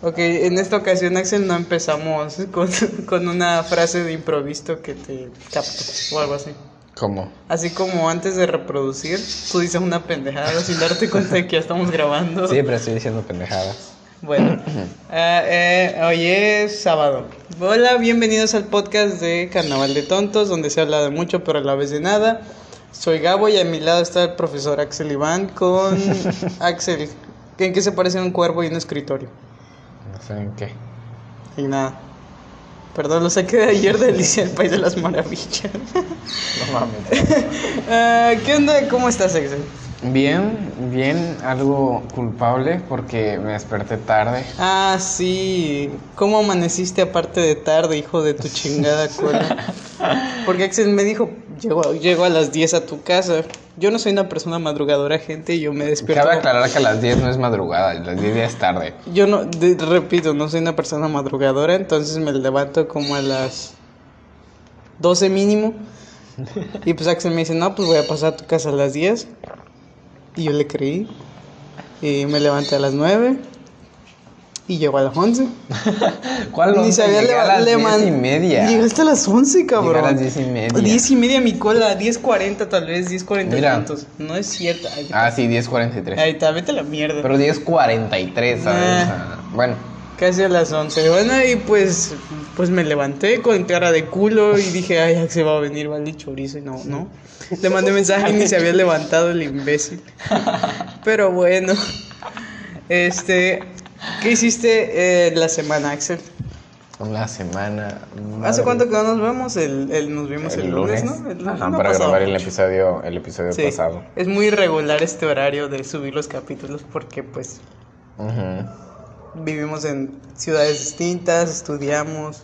Ok, en esta ocasión, Axel, no empezamos con, con una frase de improviso que te capto o algo así. ¿Cómo? Así como antes de reproducir, tú dices una pendejada sin darte cuenta de que ya estamos grabando. Siempre estoy diciendo pendejadas. Bueno, ah, eh, hoy es sábado. Hola, bienvenidos al podcast de Carnaval de Tontos, donde se habla de mucho pero a la vez de nada. Soy Gabo y a mi lado está el profesor Axel Iván con Axel. ¿En qué se parece un cuervo y un escritorio? No sé en qué. Y nada. Perdón, lo saqué de ayer de Alicia el País de las Maravillas. No mames. Ah, ¿Qué onda? ¿Cómo estás, Axel? Bien, bien, algo culpable porque me desperté tarde. Ah, sí. ¿Cómo amaneciste aparte de tarde, hijo de tu chingada cola? Porque Axel me dijo, llego, llego a las 10 a tu casa. Yo no soy una persona madrugadora, gente, yo me despierto. Cabe aclarar que a las 10 no es madrugada, a las 10 ya es tarde. Yo no, de- repito, no soy una persona madrugadora, entonces me levanto como a las 12 mínimo. Y pues Axel me dice, no, pues voy a pasar a tu casa a las 10. Y yo le creí. Y me levanté a las 9. Y llegó a las 11. ¿Cuál Ni había Llegué a leva- las le 10 man- y media. Llegaste a las 11, cabrón. Llegué a las 10 y media. 10 y media mi cola, 10.40 tal vez, 10.40 y Mira. tantos. No es cierto. Ay, Ah, sí, 10.43. Ahí está, vete a la mierda. Pero 10.43, ¿sabes? Nah. O sea, bueno, Casi a las 11. Bueno, y pues, pues me levanté con cara de culo y dije, ay, ya se va a venir, vale, chorizo. Y no, no. Le mandé mensaje y ni se había levantado el imbécil. Pero bueno. Este, ¿qué hiciste eh, la semana, Axel? una semana. ¿Hace cuánto que no nos vemos? El, el- nos vimos el, lunes, ¿no? El Ajá, no ha para grabar el episodio, el episodio Sí, pasado. Es muy irregular este horario de subir los capítulos porque pues Ujú. Vivimos en ciudades distintas, estudiamos,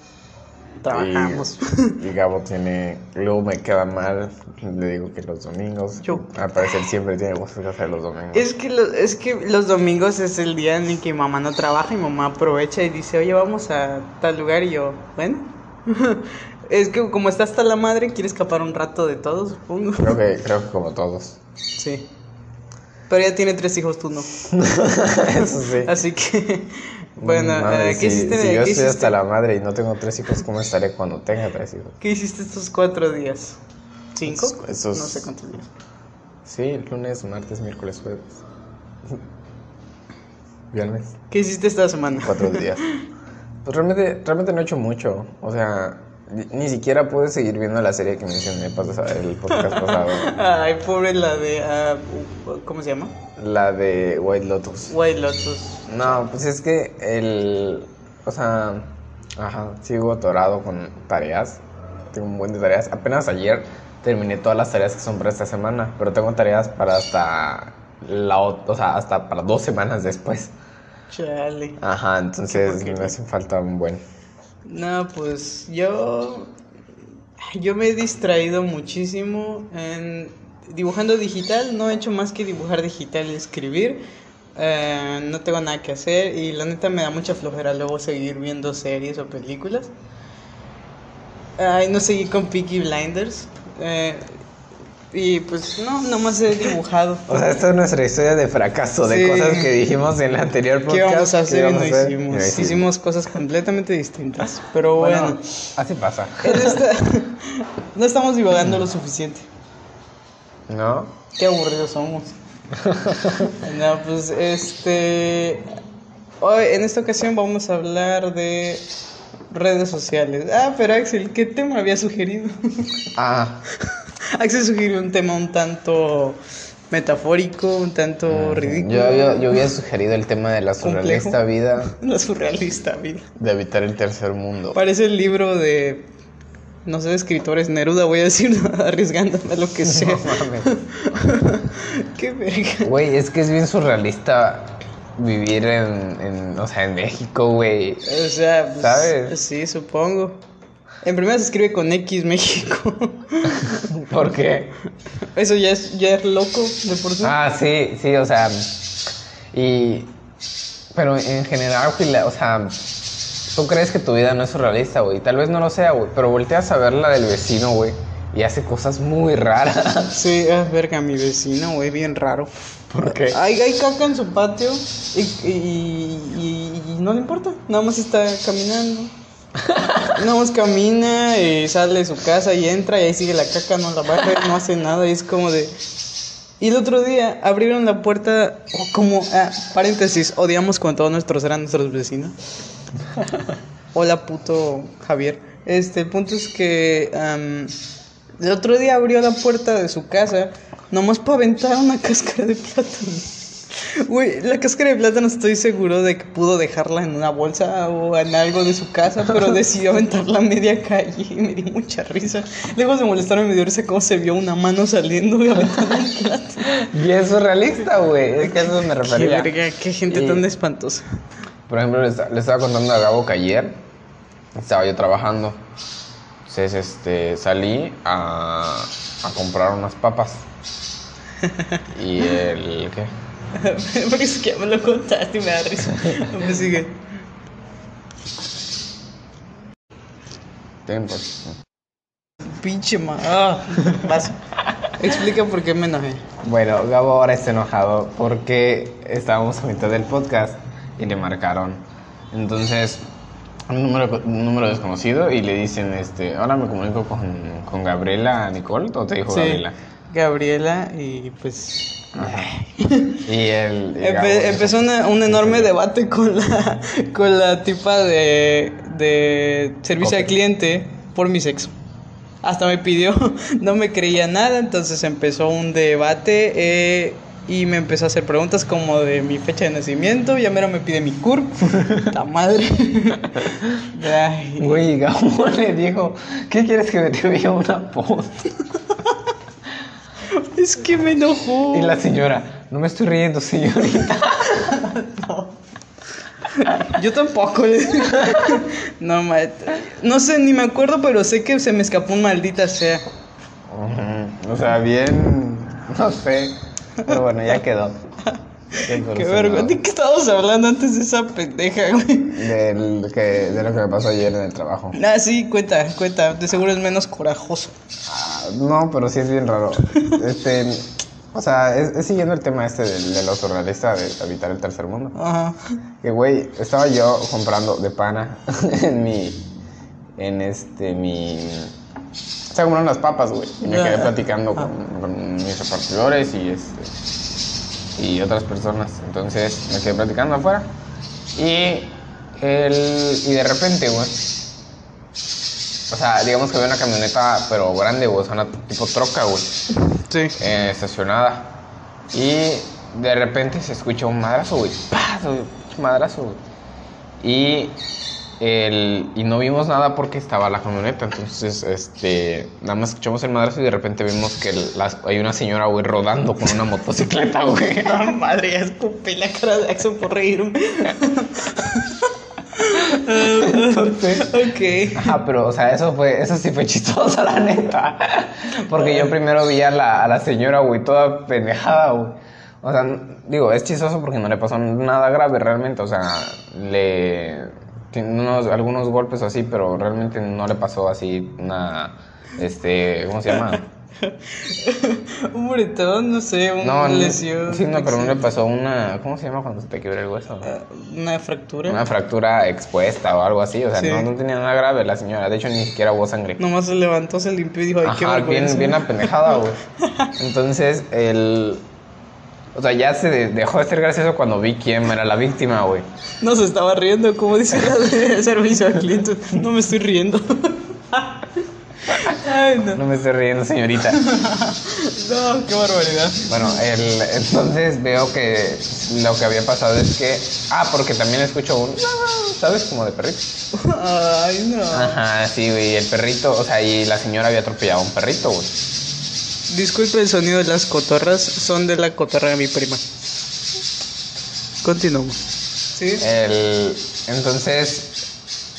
trabajamos. Y, y Gabo tiene. Luego me queda mal. Le digo que los domingos. Yo- Al parecer siempre tiene cosas que hacer los domingos. Es que, lo- es que los domingos es el día en el que mi mamá no trabaja y mamá aprovecha y dice, oye, vamos a tal lugar y yo, bueno. es que como está hasta la madre, quiere escapar un rato de todo, supongo. Creo que, creo que como todos. Sí. Pero ella tiene tres hijos, tú no. Eso sí. Así que, bueno, Madre, ¿qué si, hiciste? si yo qué estoy hiciste- hasta la madre y no tengo tres hijos, ¿cómo estaré cuando tenga tres hijos? ¿Qué hiciste estos cuatro días? ¿Cinco? Esos- No sé cuántos días. Sí, lunes, martes, miércoles, jueves. Viernes. ¿Qué hiciste esta semana? cuatro días. Pues realmente, realmente no he hecho mucho. O sea, ni, ni siquiera pude seguir viendo la serie que mencioné el podcast pasado. Ay, pobre la de... ah, ¿Cómo se llama? La de White Lotus. White Lotus. No, pues es que el. O sea, ajá, sigo atorado con tareas. Tengo un buen de tareas. Apenas ayer terminé todas las tareas que son para esta semana, pero tengo tareas para hasta. La, o sea, hasta para dos semanas después. Chale. Ajá, entonces me hacen falta un buen. No, pues yo... Yo me he distraído muchísimo en dibujando digital. No he hecho más que dibujar digital y escribir. Eh, no tengo nada que hacer y la neta me da mucha flojera luego seguir viendo series o películas. Ay, no seguí con Peaky Blinders. Eh, y pues no, nomás he dibujado. O sea, esta es nuestra historia de fracaso, de cosas que dijimos en el anterior podcast. ¿Qué vamos a hacer? y íbamos no a hacer, y hicimos. no hicimos. Hicimos cosas completamente distintas. Pero bueno, Bueno, así pasa. esta- no estamos divagando lo suficiente. ¿No? Qué aburridos somos. no, pues este. Hoy, en esta ocasión vamos a hablar de redes sociales. Ah, pero Axel, ¿qué tema había sugerido? Ah, Axel sugirió un tema un tanto metafórico, un tanto ridículo. yo, yo, yo había sugerido el tema de la Complejo. surrealista vida La surrealista vida. de habitar el tercer mundo. Parece el libro de. No sé, de escritores Neruda, voy a decir, arriesgándome a lo que sea. Qué verga. Güey, es que es bien surrealista vivir en, en o sea, en México, güey. O sea, pues, ¿Sabes? Sí, supongo. En primera se escribe con X México. ¿Por qué? Eso ya es, ya es loco de por sí. Ah, sí, sí, o sea, y... Pero en general, o sea, tú crees que tu vida no es surrealista, güey. Tal vez no lo sea, güey, pero volteas a ver la del vecino, güey, y hace cosas muy raras. Sí, ah, verga, mi vecino, güey, bien raro. ¿Por qué? Hay, hay caca en su patio y, y, y- y no le importa, nada más está caminando. Nada más camina y sale de su casa y entra y ahí sigue la caca, no la baja, no hace nada y es como de... Y el otro día abrieron la puerta como... ah, paréntesis, odiamos con todos nuestros eran nuestros vecinos. Hola puto Javier. Este, el punto es que el otro día abrió la puerta de su casa nomás para aventar una cáscara de plátano. Güey, la cáscara de plátano estoy seguro de que pudo dejarla en una bolsa o en algo de su casa, pero decidió aventarla a media calle y me dio mucha risa. Lejos de molestarme me dio risa cómo se vio una mano saliendo y aventando un plátano. Bien surrealista, güey. Es que a eso me Qué refería. verga, qué gente Y- tan espantosa. Por ejemplo, le estaba contando a Gabo que ayer estaba yo trabajando. Entonces, este, salí a, a comprar unas papas. Y el, ¿qué? Porque es que ya me lo contaste y me da risa. Me sigue. Tiempo. Pinche ma. Ah, vas. Explica por qué me enojé. Bueno, Gabo ahora está enojado porque estábamos a mitad del podcast y le marcaron. Entonces, un número, un número desconocido y le dicen, este, ahora me comunico con, con Gabriela Nicole, ¿o te dijo Sí. Gabriela? Gabriela y pues. Y el... y Empe- empezó una- un enorme debate con la, con la tipa de, de servicio al cliente por mi sexo. Hasta me pidió, no me creía nada, entonces empezó un debate eh, y me empezó a hacer preguntas como de mi fecha de nacimiento. Ya mero me pide mi CURP. ¡Ta madre! Ay, Güey, Gabo le dijo, ¿qué quieres que me te envíe una post? Es que me enojó. Y la señora, no me estoy riendo, señorita. Yo tampoco le No, ma- no sé, ni me acuerdo, pero sé que se me escapó un maldita sea. O sea, bien, no sé, pero bueno, ya quedó. Qué vergüenza. ¿De qué estábamos hablando antes de esa pendeja, güey? Del que, de lo que me pasó ayer en el trabajo. Ah, sí, cuenta, cuenta. De seguro es menos corajoso. Ah, no, pero sí es bien raro. Este, o sea, es, es siguiendo el tema este del, de lo surrealista de habitar el tercer mundo. Ajá. Que, güey, estaba yo comprando de pana en mi, en este, mi... Estaba comprando las papas, güey. Y me quedé platicando con, con mis repartidores y este y otras personas. Entonces me quedé platicando afuera. Y el, y de repente, güey. O sea, digamos que había una camioneta, pero grande, güey. O sea, una tipo troca, güey. Sí. eh, estacionada. Y de repente se escucha un madrazo, güey. ¡Pah! Madrazo, güey. Y, el, y no vimos nada porque estaba la camioneta. Entonces, este, nada más escuchamos el madrazo y de repente vimos que el- hay una señora, güey, rodando con una motocicleta, güey. Ah, madre, ya escupí la cara de Axel por reírme. Entonces, ok. Ajá, pero, o sea, eso fue, eso sí fue chistoso, la neta. Porque yo primero vi a la, a la señora, güey, toda pendejada, güey. O sea, digo, es chistoso porque no le pasó nada grave realmente. O sea, le. Unos, algunos golpes así, pero realmente no le pasó así una. Este. ¿Cómo se llama? Un moretón, no sé, una No, lesión. Sí, no, pero no le pasó una. ¿Cómo se llama cuando se te quiebra el hueso? Ah, Una fractura. Una fractura expuesta o algo así. O sea, Sí. no, no tenía nada grave la señora. De hecho, ni siquiera hubo sangre. Nomás se levantó, se limpió y dijo, ay, qué Ajá, vergüenza. bien, bien apendejada, güey. Entonces, el. O sea, ya se de- dejó de ser gracioso cuando vi quién era la víctima, güey. No se estaba riendo, como dice la de servicio al cliente. No me estoy riendo. Ay, no. No me estoy riendo, señorita. No, qué barbaridad. Bueno, el, entonces veo que lo que había pasado es que. Ah, porque también escucho un. ¿Sabes? Como de perrito. Ay, no. Ajá, sí, güey. El perrito, o sea, y la señora había atropellado a un perrito, güey. Disculpe el sonido de las cotorras, son de la cotorra de mi prima. Continuamos. ¿Sí? El, entonces.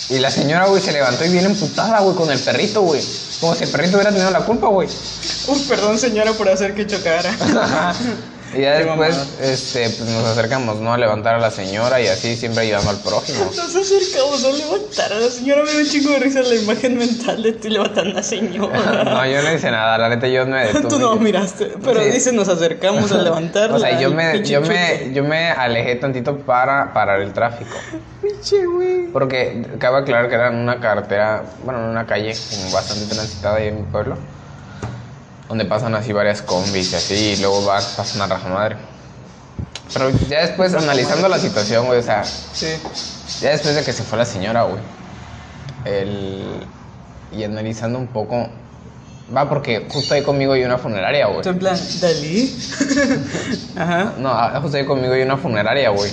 Y la señora, güey, se levantó y viene emputada, güey, con el perrito, güey. Como si el perrito hubiera tenido la culpa, güey. Uy, perdón señora por hacer que chocara. Y ya después, este, pues nos acercamos, ¿no? A levantar a la señora y así siempre ayudando al prójimo. Nos acercamos a levantar a la señora. Me da un chingo de risa la imagen mental de ti levantando a la señora. No, yo no hice nada, la neta yo me detuve. Tú no miraste, pero Sí. dice nos acercamos a levantarla. O sea, yo me, yo me, yo me alejé tantito para parar el tráfico. Pinche güey. Porque cabe aclarar que era en una carretera, bueno, en una calle como bastante transitada ahí en mi pueblo. Donde pasan así varias combis y así, y luego va, pasan a raja madre. Pero ya después, analizando la situación, güey, o sea, Sí. ya después de que se fue la señora, güey. El... Y analizando un poco. Va, porque justo ahí conmigo hay una funeraria, güey. En plan, Dalí. Ajá. No, ah, justo ahí conmigo hay una funeraria, güey.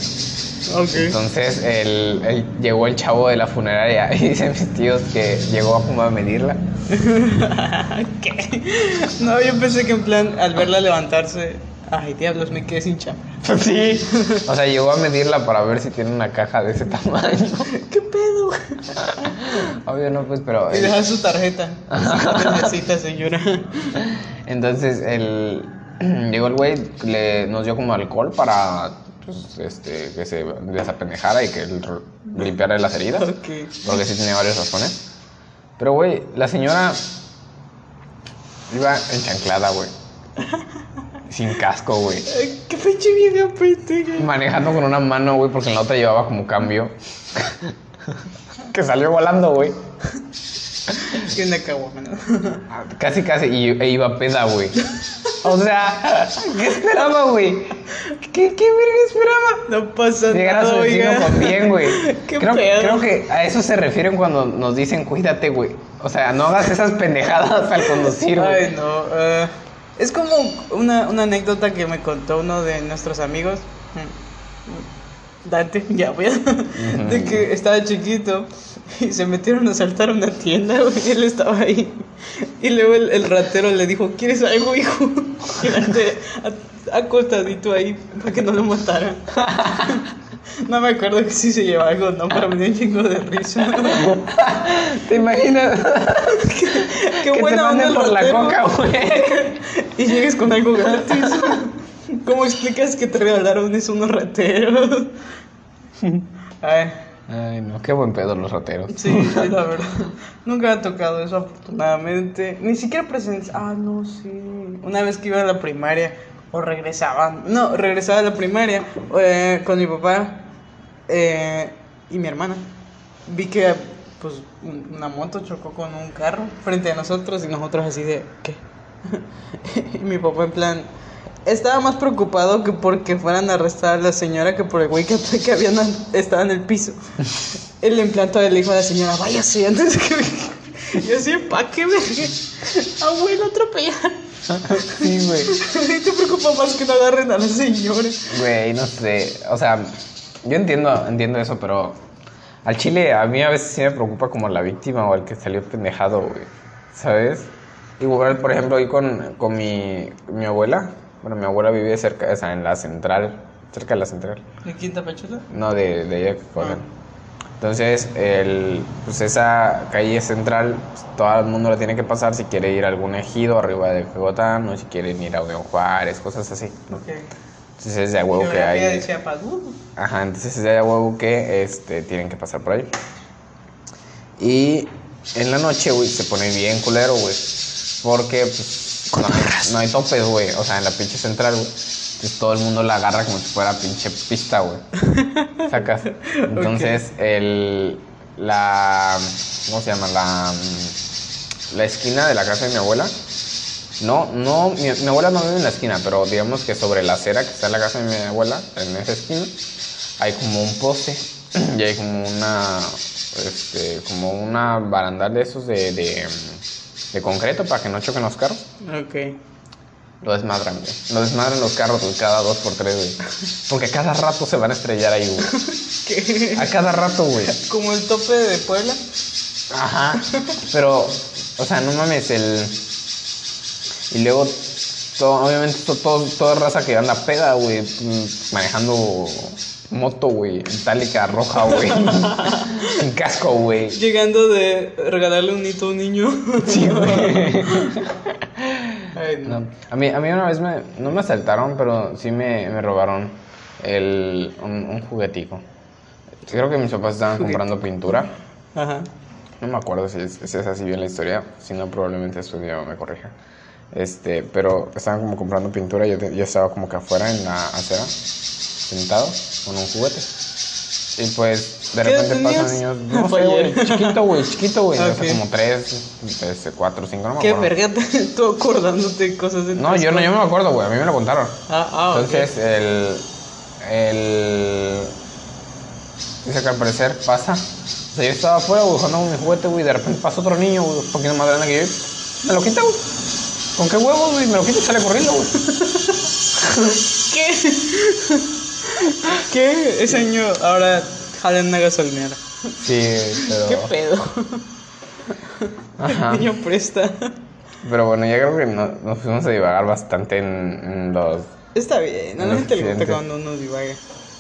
Ok. Entonces el, el- llegó el chavo de la funeraria y dicen mis tíos que llegó a como a medirla. ¿Qué? No, yo pensé que en plan, al verla levantarse, ay diablos, me quedé sin chamba. Sí. O sea, llegó a medirla para ver si tiene una caja de ese tamaño. ¿Qué pedo? Obvio no, pues, pero... Y deja su tarjeta. Necesita, señora. entonces el... Llegó el güey, le, nos dio como alcohol para pues, este, que se desapendejara y que limpiara las heridas. Ok. Porque sí tenía varios raspones. Pero, güey, la señora iba enchanclada, güey. Sin casco, güey. Qué pinche vieja pendeja. Manejando con una mano, güey, porque en la otra llevaba como cambio. que salió volando, güey. Que una. Casi, casi. Y e iba peda, güey. O sea, ¿qué esperaba, güey? ¿Qué, qué verga esperaba? No pasa Llegar a nada, su destino oiga. con bien, güey. Creo, pedo. creo que a eso se refieren cuando nos dicen cuídate, güey. O sea, no hagas esas pendejadas al conducir, güey. Ay, no. eh, es como una, una anécdota que me contó uno de nuestros amigos. Mm, Dante, ya voy a. De que estaba chiquito y se metieron a saltar una tienda, güey. Él estaba ahí. Y luego el, el ratero le dijo: ¿Quieres algo, hijo? Y acostadito ahí para que no lo mataran. No me acuerdo que si se llevaba algo no, pero me dio un chingo de risa. ¿Te imaginas? Qué que te buena onda manden el por la coca, güey. Y llegues con algo gratis. ¿Cómo explicas que te regalaron eso unos rateros? Ay, Ay, no, qué buen pedo los rateros. sí, sí, la verdad. Nunca me ha tocado eso, afortunadamente. Ni siquiera presencia. Ah, no, sí. Una vez que iba a la primaria, o regresaban. No, regresaba a la primaria eh, con mi papá eh, y mi hermana. Vi que pues un- una moto chocó con un carro frente a nosotros y nosotros así de ¿qué? y mi papá en plan estaba más preocupado que porque fueran a arrestar a la señora que por el güey que, que habían estaba en el piso. El implantó le dijo a la señora, váyase antes de que y así, ¿pa' qué verga? Abuelo atropellar. Sí, güey. ¿Y te preocupa más que no agarren a la señora? Güey, no sé. O sea, yo entiendo, entiendo eso, pero al chile a mí a veces sí me preocupa como la víctima o el que salió pendejado, güey. ¿Sabes? Igual, por ejemplo, ahí con, con mi, mi abuela. Bueno, mi abuela vive cerca, o sea, en la central. Cerca de la central. ¿De Quinta Pachula? No, de, de allá que corren. Entonces, el, pues esa calle central, pues, todo el mundo la tiene que pasar si quiere ir a algún ejido arriba de Cogotán o si quieren ir a León Juárez, cosas así. ¿no? Ok. Entonces es de huevo que hay. de Chiapas. Ajá, entonces es de huevo que este, tienen que pasar por ahí. Y en la noche, güey, se pone bien culero, güey. Porque, pues, no hay, no hay topes, güey. O sea, en la pinche central, güey. Entonces todo el mundo la agarra como si fuera pinche pista, güey. Sacas. Entonces, el. La. ¿Cómo se llama? La. mm, La esquina de la casa de mi abuela. No, no, mi, mi abuela no vive en la esquina, pero digamos que sobre la acera que está en la casa de mi abuela, en esa esquina, hay como un poste y hay como una, este, como una barandal de esos de, de, mm, de concreto para que no choquen los carros. Ok. Lo desmadran, güey. Lo desmadran los carros güey, cada dos por tres, güey. Porque cada rato se van a estrellar ahí, güey. ¿Qué? A cada rato, güey. Como el tope de Puebla. Ajá. Pero, o sea, no mames, el. Y luego, todo, obviamente, todo, toda raza que anda peda, güey, mm, manejando moto, güey, itálica roja, güey. Sin casco, güey. Llegando de regalarle un hito a un niño. Sí, güey. No. A mí, a mí una vez me, no me asaltaron, pero sí me, me robaron el, un, un juguetico. Creo que mis papás estaban comprando pintura. Ajá. No me acuerdo si es, si es así bien la historia, si no probablemente su día me corrija. Este, pero estaban como comprando pintura yo, te- yo estaba como que afuera en la acera, sentado con un juguete. Y pues de ¿Qué repente pasan niños, no sé, güey, chiquito, güey, chiquito, güey, o sea, Ok. como tres, este, cuatro, cinco, no me Qué acuerdo. verga, tú acordándote de cosas de No, yo no, yo me acuerdo, güey, a mí me lo contaron. Ah, ah. Entonces, el. El. Dice que al parecer pasa. O sea, yo estaba afuera güey, jugando con mi juguete, güey, de repente pasa otro niño, güey, un poquito más grande que yo. Me lo quita, güey. ¿Con qué huevos, güey? Me lo quita y sale corriendo, güey. ¿Qué? ¿Qué? Ese año ahora jala en una gasolinera. Sí, pero. ¿Qué pedo? Ajá. El niño presta. Pero bueno, ya creo que no- nos fuimos a divagar bastante en, en los. Está bien, a la gente le gusta cuando uno divaga.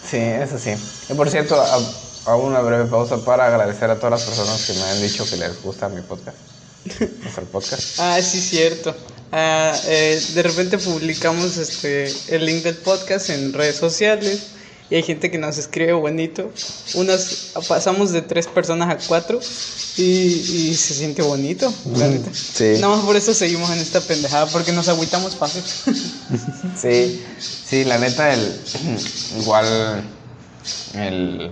Sí, eso sí. Y por cierto, ha- hago una breve pausa para agradecer a todas las personas que me han dicho que les gusta mi podcast. Nuestro podcast. Ah, sí, cierto. Ah, eh, de repente publicamos este el link del podcast en redes sociales y hay gente que nos escribe bonito. Unas pasamos de tres personas a cuatro y, y se siente bonito, la neta. sí. Nada más por eso seguimos en esta pendejada porque nos agüitamos fácil. Sí, sí, la neta, el, igual, el,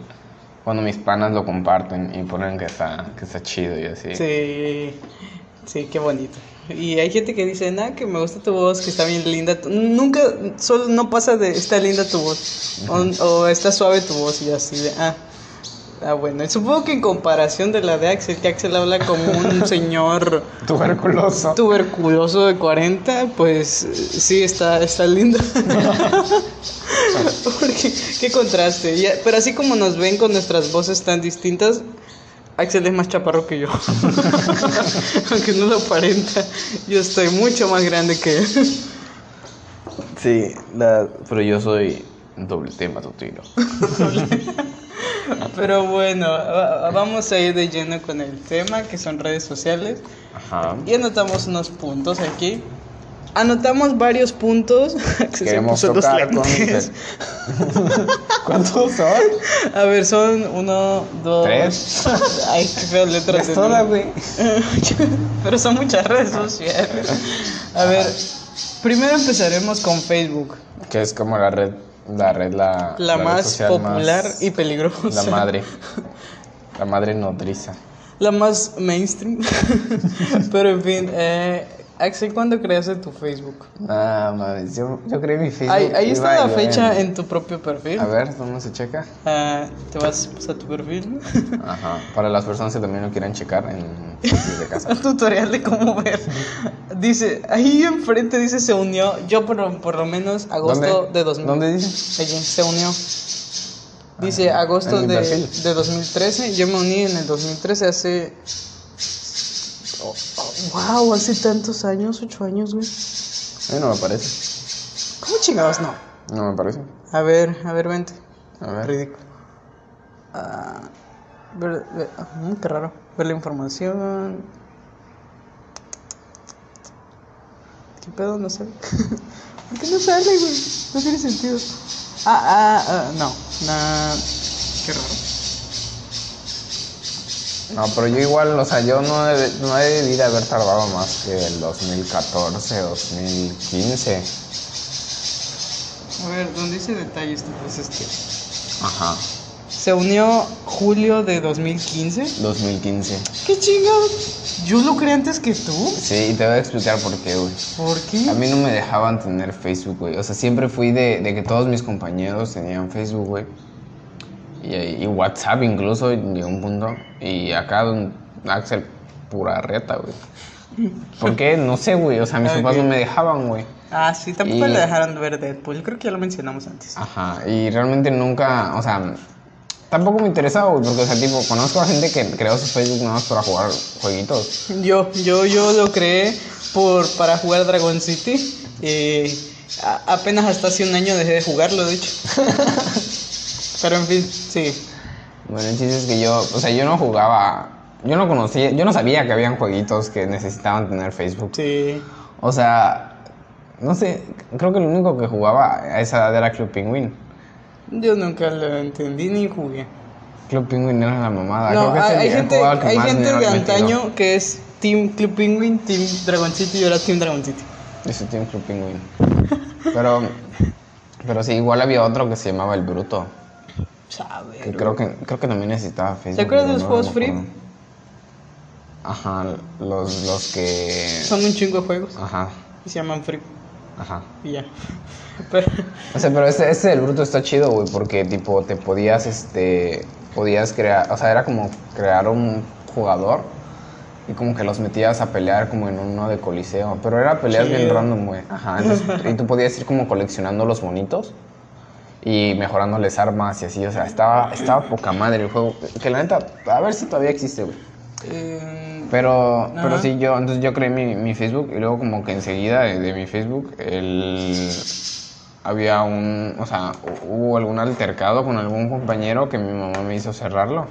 cuando mis panas lo comparten y ponen que está, que está chido y así. sí, sí, qué bonito. Y hay gente que dice, nada, que me gusta tu voz, que está bien linda. tu-". Nunca, solo no pasa de está linda tu voz o, o está suave tu voz y así de, ah. Ah, bueno, supongo que en comparación de la de Axel, que Axel habla como un señor Tuberculoso. tuberculoso de 40, pues sí, está, está linda. Porque, qué contraste. Pero así como nos ven con nuestras voces tan distintas, Axel es más chaparro que yo. Aunque no lo aparenta, yo estoy mucho más grande que él. Sí, la, pero yo soy doble tema matutino. Pero bueno, va- vamos a ir de lleno con el tema, que son redes sociales. Ajá. Y anotamos unos puntos aquí. Anotamos varios puntos. Queremos los tocar con... lentes. ¿Cuántos son? A ver, son uno, dos. Tres. Ay, qué feo letras. Es de toda, número. güey. Pero son muchas redes sociales. A ver, primero empezaremos con Facebook, Que es como la red, la red, la... la, más popular más- y peligrosa. La madre. La madre nodriza. La más mainstream. Pero en fin, eh, Axel, ¿cuándo creaste tu Facebook? Ah, mames, yo, yo creé mi Facebook. Ahí, está la fecha en- en tu propio perfil. A ver, ¿cómo se checa? Ah, Te vas pues, a tu perfil. Ajá. Para las personas que también lo quieran checar en desde casa. Un tutorial de cómo ver. Dice, ahí enfrente dice se unió. Yo por, lo- por lo menos agosto ¿Dónde? de 2000. ¿Dónde dice? Allí, se unió. Dice agosto en mi de, de 2013. Yo me uní en el 2013 hace. Wow, hace tantos años, ocho años, güey. A mí no me parece. ¿Cómo chingados no? No me parece. A ver, a ver, vente. A ver. Ridículo. Ah, ver- ver- ah, mm, qué raro. Ver la información. ¿Qué pedo? No sale. ¿Por qué no sale, güey? No tiene sentido. Ah, ah, ah, no. Nah, qué raro. No, pero yo igual, o sea, yo no, he- no he debido haber tardado más que el 2014, 2015. A ver, ¿dónde dice detalles tú pues este? Ajá. Se unió julio de 2015. 2015. ¿Qué chingados? Yo lo creé antes que tú. Sí, y te voy a explicar por qué, güey. ¿Por qué? A mí no me dejaban tener Facebook, güey. O sea, siempre fui de, de que todos mis compañeros tenían Facebook, güey. Y, y WhatsApp incluso, llegó un punto. Y acá, don Axel, pura reta, güey. ¿Por qué? No sé, güey. O sea, mis papás no me dejaban, güey. Ah, sí, tampoco Y- le dejaron ver Deadpool. Creo que ya lo mencionamos antes. Ajá. Y realmente nunca, o sea, tampoco me interesaba, güey. Porque, o sea, tipo, conozco a gente que creó su Facebook nada más para jugar jueguitos. Yo, yo, yo lo creé por, para jugar Dragon City. Eh, a- apenas hasta hace un año dejé de jugarlo, de hecho. Pero en fin, sí. Bueno, el chiste es que yo, o sea, yo no jugaba. Yo no conocía, yo no sabía que habían jueguitos que necesitaban tener Facebook. Sí. O sea, No sé, creo que lo único que jugaba a esa edad era Club Penguin. Yo nunca lo entendí ni jugué. Club Penguin era la mamada. No, creo que hay, gente, que hay gente de antaño que es Team Club Penguin, Team Dragon City y ahora Team Dragon City. Yo soy Team Club Penguin. Pero, pero sí, igual había otro que se llamaba El Bruto. Sabe. Que creo que, creo que también necesitaba Facebook. ¿Te acuerdas de los no juegos free? Ajá, los, los que... Son un chingo de juegos Ajá, y se llaman Free ajá. y ya. Pero, O sea, pero este, este del bruto está chido, güey, porque tipo te podías, este, podías crear, o sea, era como crear un jugador y como que los metías a pelear como en uno de coliseo, pero era peleas bien random, güey. Ajá, entonces, y tú podías ir como coleccionando los monitos y mejorándoles armas y así, o sea, estaba, estaba poca madre el juego, que la neta, a ver si todavía existe, güey. eh, Pero, pero sí, yo, entonces yo creé mi, mi Facebook y luego como que enseguida de, de mi Facebook el, había un, o sea, hu- hubo algún altercado con algún compañero que mi mamá me hizo cerrarlo.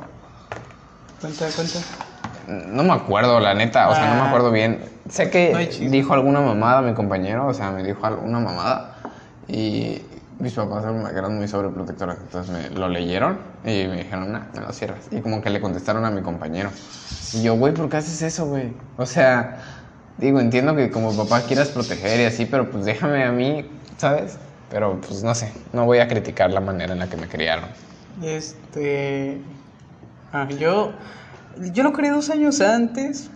cuenta, cuenta. No me acuerdo, la neta, o sea, no me Ah. acuerdo bien. Sé que No dijo alguna mamada mi compañero, o sea, me dijo alguna mamada y mis papás eran muy sobreprotectores, entonces me lo leyeron y me dijeron, nah, me lo cierras. Y como que le contestaron a mi compañero. Y yo, güey, ¿por qué haces eso, güey? O sea, digo, entiendo que como papá quieras proteger y así, pero pues déjame a mí, ¿sabes? Pero pues no sé, no voy a criticar la manera en la que me criaron. Este. Ah, yo. Yo lo creé dos años antes,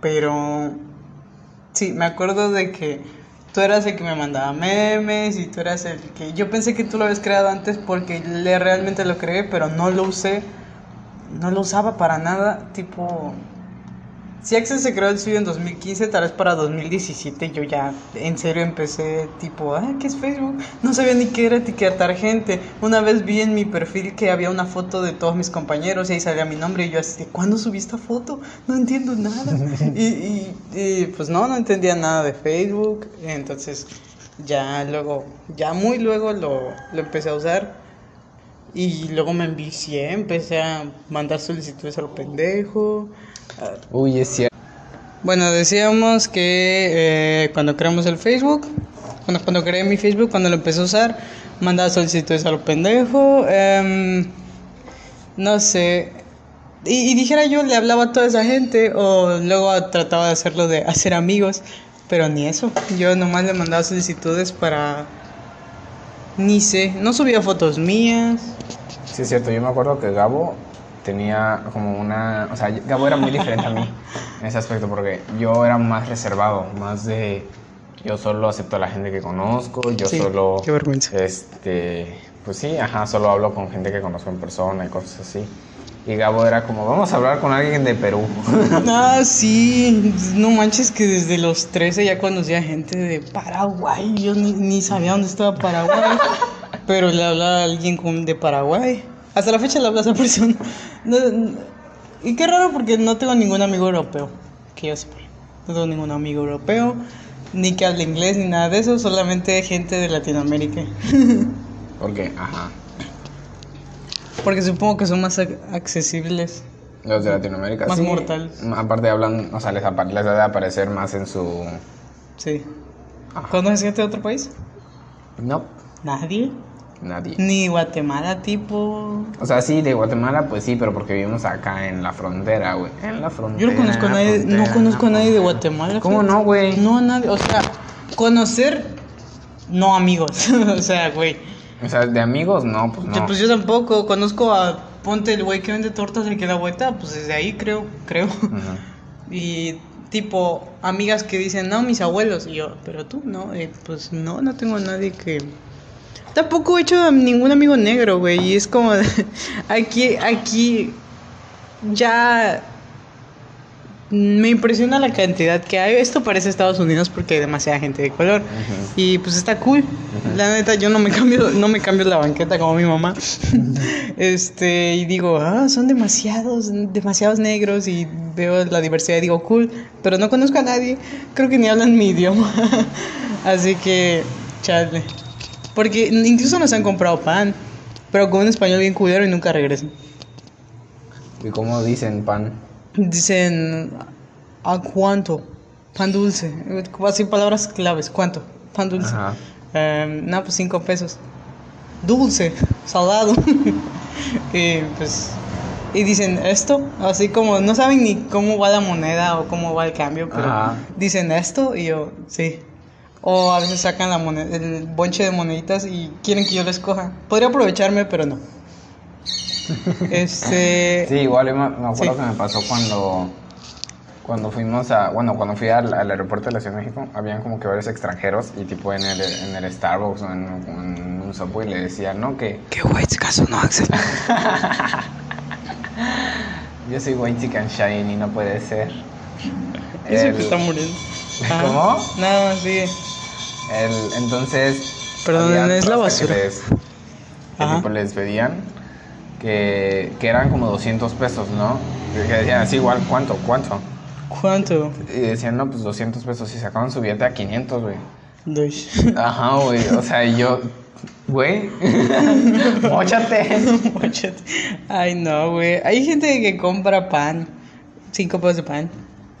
pero. Sí, me acuerdo de que tú eras el que me mandaba memes y tú eras el que. Yo pensé que tú lo habías creado antes porque le realmente lo creé, pero no lo usé. No lo usaba para nada. Tipo. Si Access se creó el suyo en 2015, tal vez para 2017 yo ya en serio empecé tipo, ah, ¿qué es Facebook? No sabía ni qué era etiquetar gente. Una vez vi en mi perfil que había una foto de todos mis compañeros y ahí salía mi nombre y yo así, ¿de cuándo subí esta foto? No entiendo nada. y, y- y, pues no, no entendía nada de Facebook. Entonces ya luego, ya muy luego lo, lo empecé a usar. Y luego me envicié, empecé a mandar solicitudes a lo pendejo. Uy, es cierto. Bueno, decíamos que eh, cuando creamos el Facebook, cuando, cuando creé mi Facebook, cuando lo empecé a usar, mandaba solicitudes a lo pendejo. em, no sé. Y, y dijera yo, le hablaba a toda esa gente, o luego trataba de hacerlo de hacer amigos, pero ni eso. Yo nomás le mandaba solicitudes para. Ni sé, no subía fotos mías. Sí, es cierto. Yo me acuerdo que Gabo tenía como una... O sea, Gabo era muy diferente a mí en ese aspecto porque yo era más reservado, más de... Yo solo acepto a la gente que conozco, yo Sí, solo... qué vergüenza. Este... Pues sí, ajá, solo hablo con gente que conozco en persona y cosas así. Y Gabo era como, vamos a hablar con alguien de Perú. Ah, sí, no manches que desde los 13 ya conocía gente de Paraguay, yo ni, ni sabía dónde estaba Paraguay, pero le hablaba a alguien con- de Paraguay. Hasta la fecha le habla a esa persona. No, no- y qué raro porque no tengo ningún amigo europeo, que yo sepa. No tengo ningún amigo europeo, ni que hable inglés, ni nada de eso, solamente gente de Latinoamérica. Porque, ajá, Porque supongo que son más ac- accesibles. los de Latinoamérica. Más sí, mortales. Aparte hablan, o sea, les, apa- les debe aparecer más en su... Sí. ¿Conoces gente de otro país? No, Nadie. Nadie. Ni Guatemala, tipo. O sea, sí, de Guatemala, pues sí, pero porque vivimos acá en la frontera, güey. En la frontera. Yo no conozco a la nadie, frontera, no conozco a nadie de. Guatemala. ¿Cómo fíjate. no, güey? No a nadie, o sea, conocer, no amigos, o sea, güey. O sea, de amigos, no, pues Yo, no. Pues yo tampoco conozco a, ponte el güey que vende tortas y que da vuelta, pues desde ahí creo, creo. Y tipo, amigas que dicen, no, mis abuelos, y yo, pero tú, no, Eh, pues no, no tengo a nadie que... Tampoco he hecho a ningún amigo negro, güey, y es como, aquí, aquí, ya... Me impresiona la cantidad que hay. Esto parece Estados Unidos porque hay demasiada gente de color. Y pues está cool. La neta, yo no me cambio, no me cambio la banqueta como mi mamá. este, y digo, ah, son demasiados, demasiados negros. Y veo la diversidad y digo, cool. Pero no conozco a nadie. Creo que ni hablan mi idioma. Así que, chale. Porque incluso nos han comprado pan. Pero con un español bien culero y nunca regresan. ¿Y cómo dicen pan? Dicen, ¿a cuánto? Pan dulce. Así palabras claves, ¿cuánto? pan dulce. Em, no, pues cinco pesos. Dulce, salado. y pues. Y dicen esto, así como no saben ni cómo va la moneda o cómo va el cambio, pero Ajá. dicen esto y yo, sí. O a veces sacan la moneda, el bonche de moneditas y quieren que yo lo escoja. Podría aprovecharme, pero no. Este. Sí, igual me, me acuerdo Sí. que me pasó cuando cuando fuimos a, bueno, cuando fui al, al aeropuerto de la Ciudad de México, habían como que varios extranjeros y tipo en el, en el Starbucks o en, en un Subway le decían, ¿no? Que ¿Qué white caso no, Axel? yo soy white chicken shine y no puede ser. Ese El- que está muriendo. Ajá. ¿Cómo? No, sigue. El- entonces. Perdón, es la raza que basura. les- que tipo les pedían que, que eran como 200 pesos, ¿no? Que decían así, igual, ¿cuánto? ¿Cuánto? ¿Cuánto? Y decían, no, pues 200 pesos. Y sacaban su billete a 500, güey. Dos. Ajá, güey. O sea, yo, güey, mochate. Mochate. Ay, no, güey. Hay gente que compra pan. Cinco pesos de pan.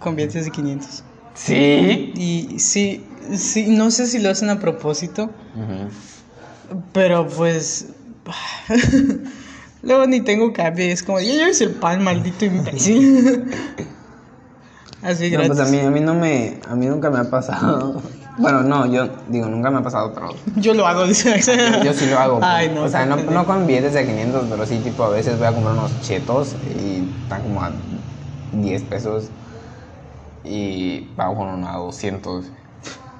Con billetes de 500. Sí. Y sí, sí, no sé si lo hacen a propósito. Pero pues. Luego ni tengo y Es como, ya lleves el pan, maldito imbécil. Así, No, gratis. pues a mí, a mí no me, a mí nunca me ha pasado. Bueno, no, yo digo, nunca me ha pasado, pero Yo lo hago, dice yo, yo sí lo hago. Ay, no. o sea, no, no con billetes de 500, pero sí, tipo, a veces voy a comprar unos chetos y están como a 10 pesos y pago con uno a 200.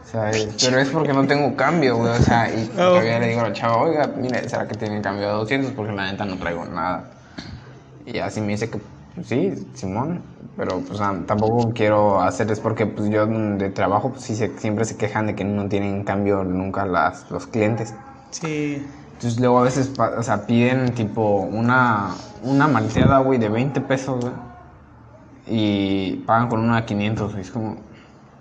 ¿Sabes? Pero es porque no tengo cambio, güey. O sea, y Oh. todavía le digo al chavo, oiga, mire, ¿será que tienen cambio de 200? Porque la neta no traigo nada. Y así me dice que pues, sí, Simón, pero pues ah, tampoco quiero hacer es porque pues yo de trabajo pues sí se- siempre se quejan de que no tienen cambio nunca las, los clientes. Sí. Entonces luego a veces o sea, piden tipo una, una malteada, güey, de 20 pesos, güey. Y pagan con una de 500, güey. Es como,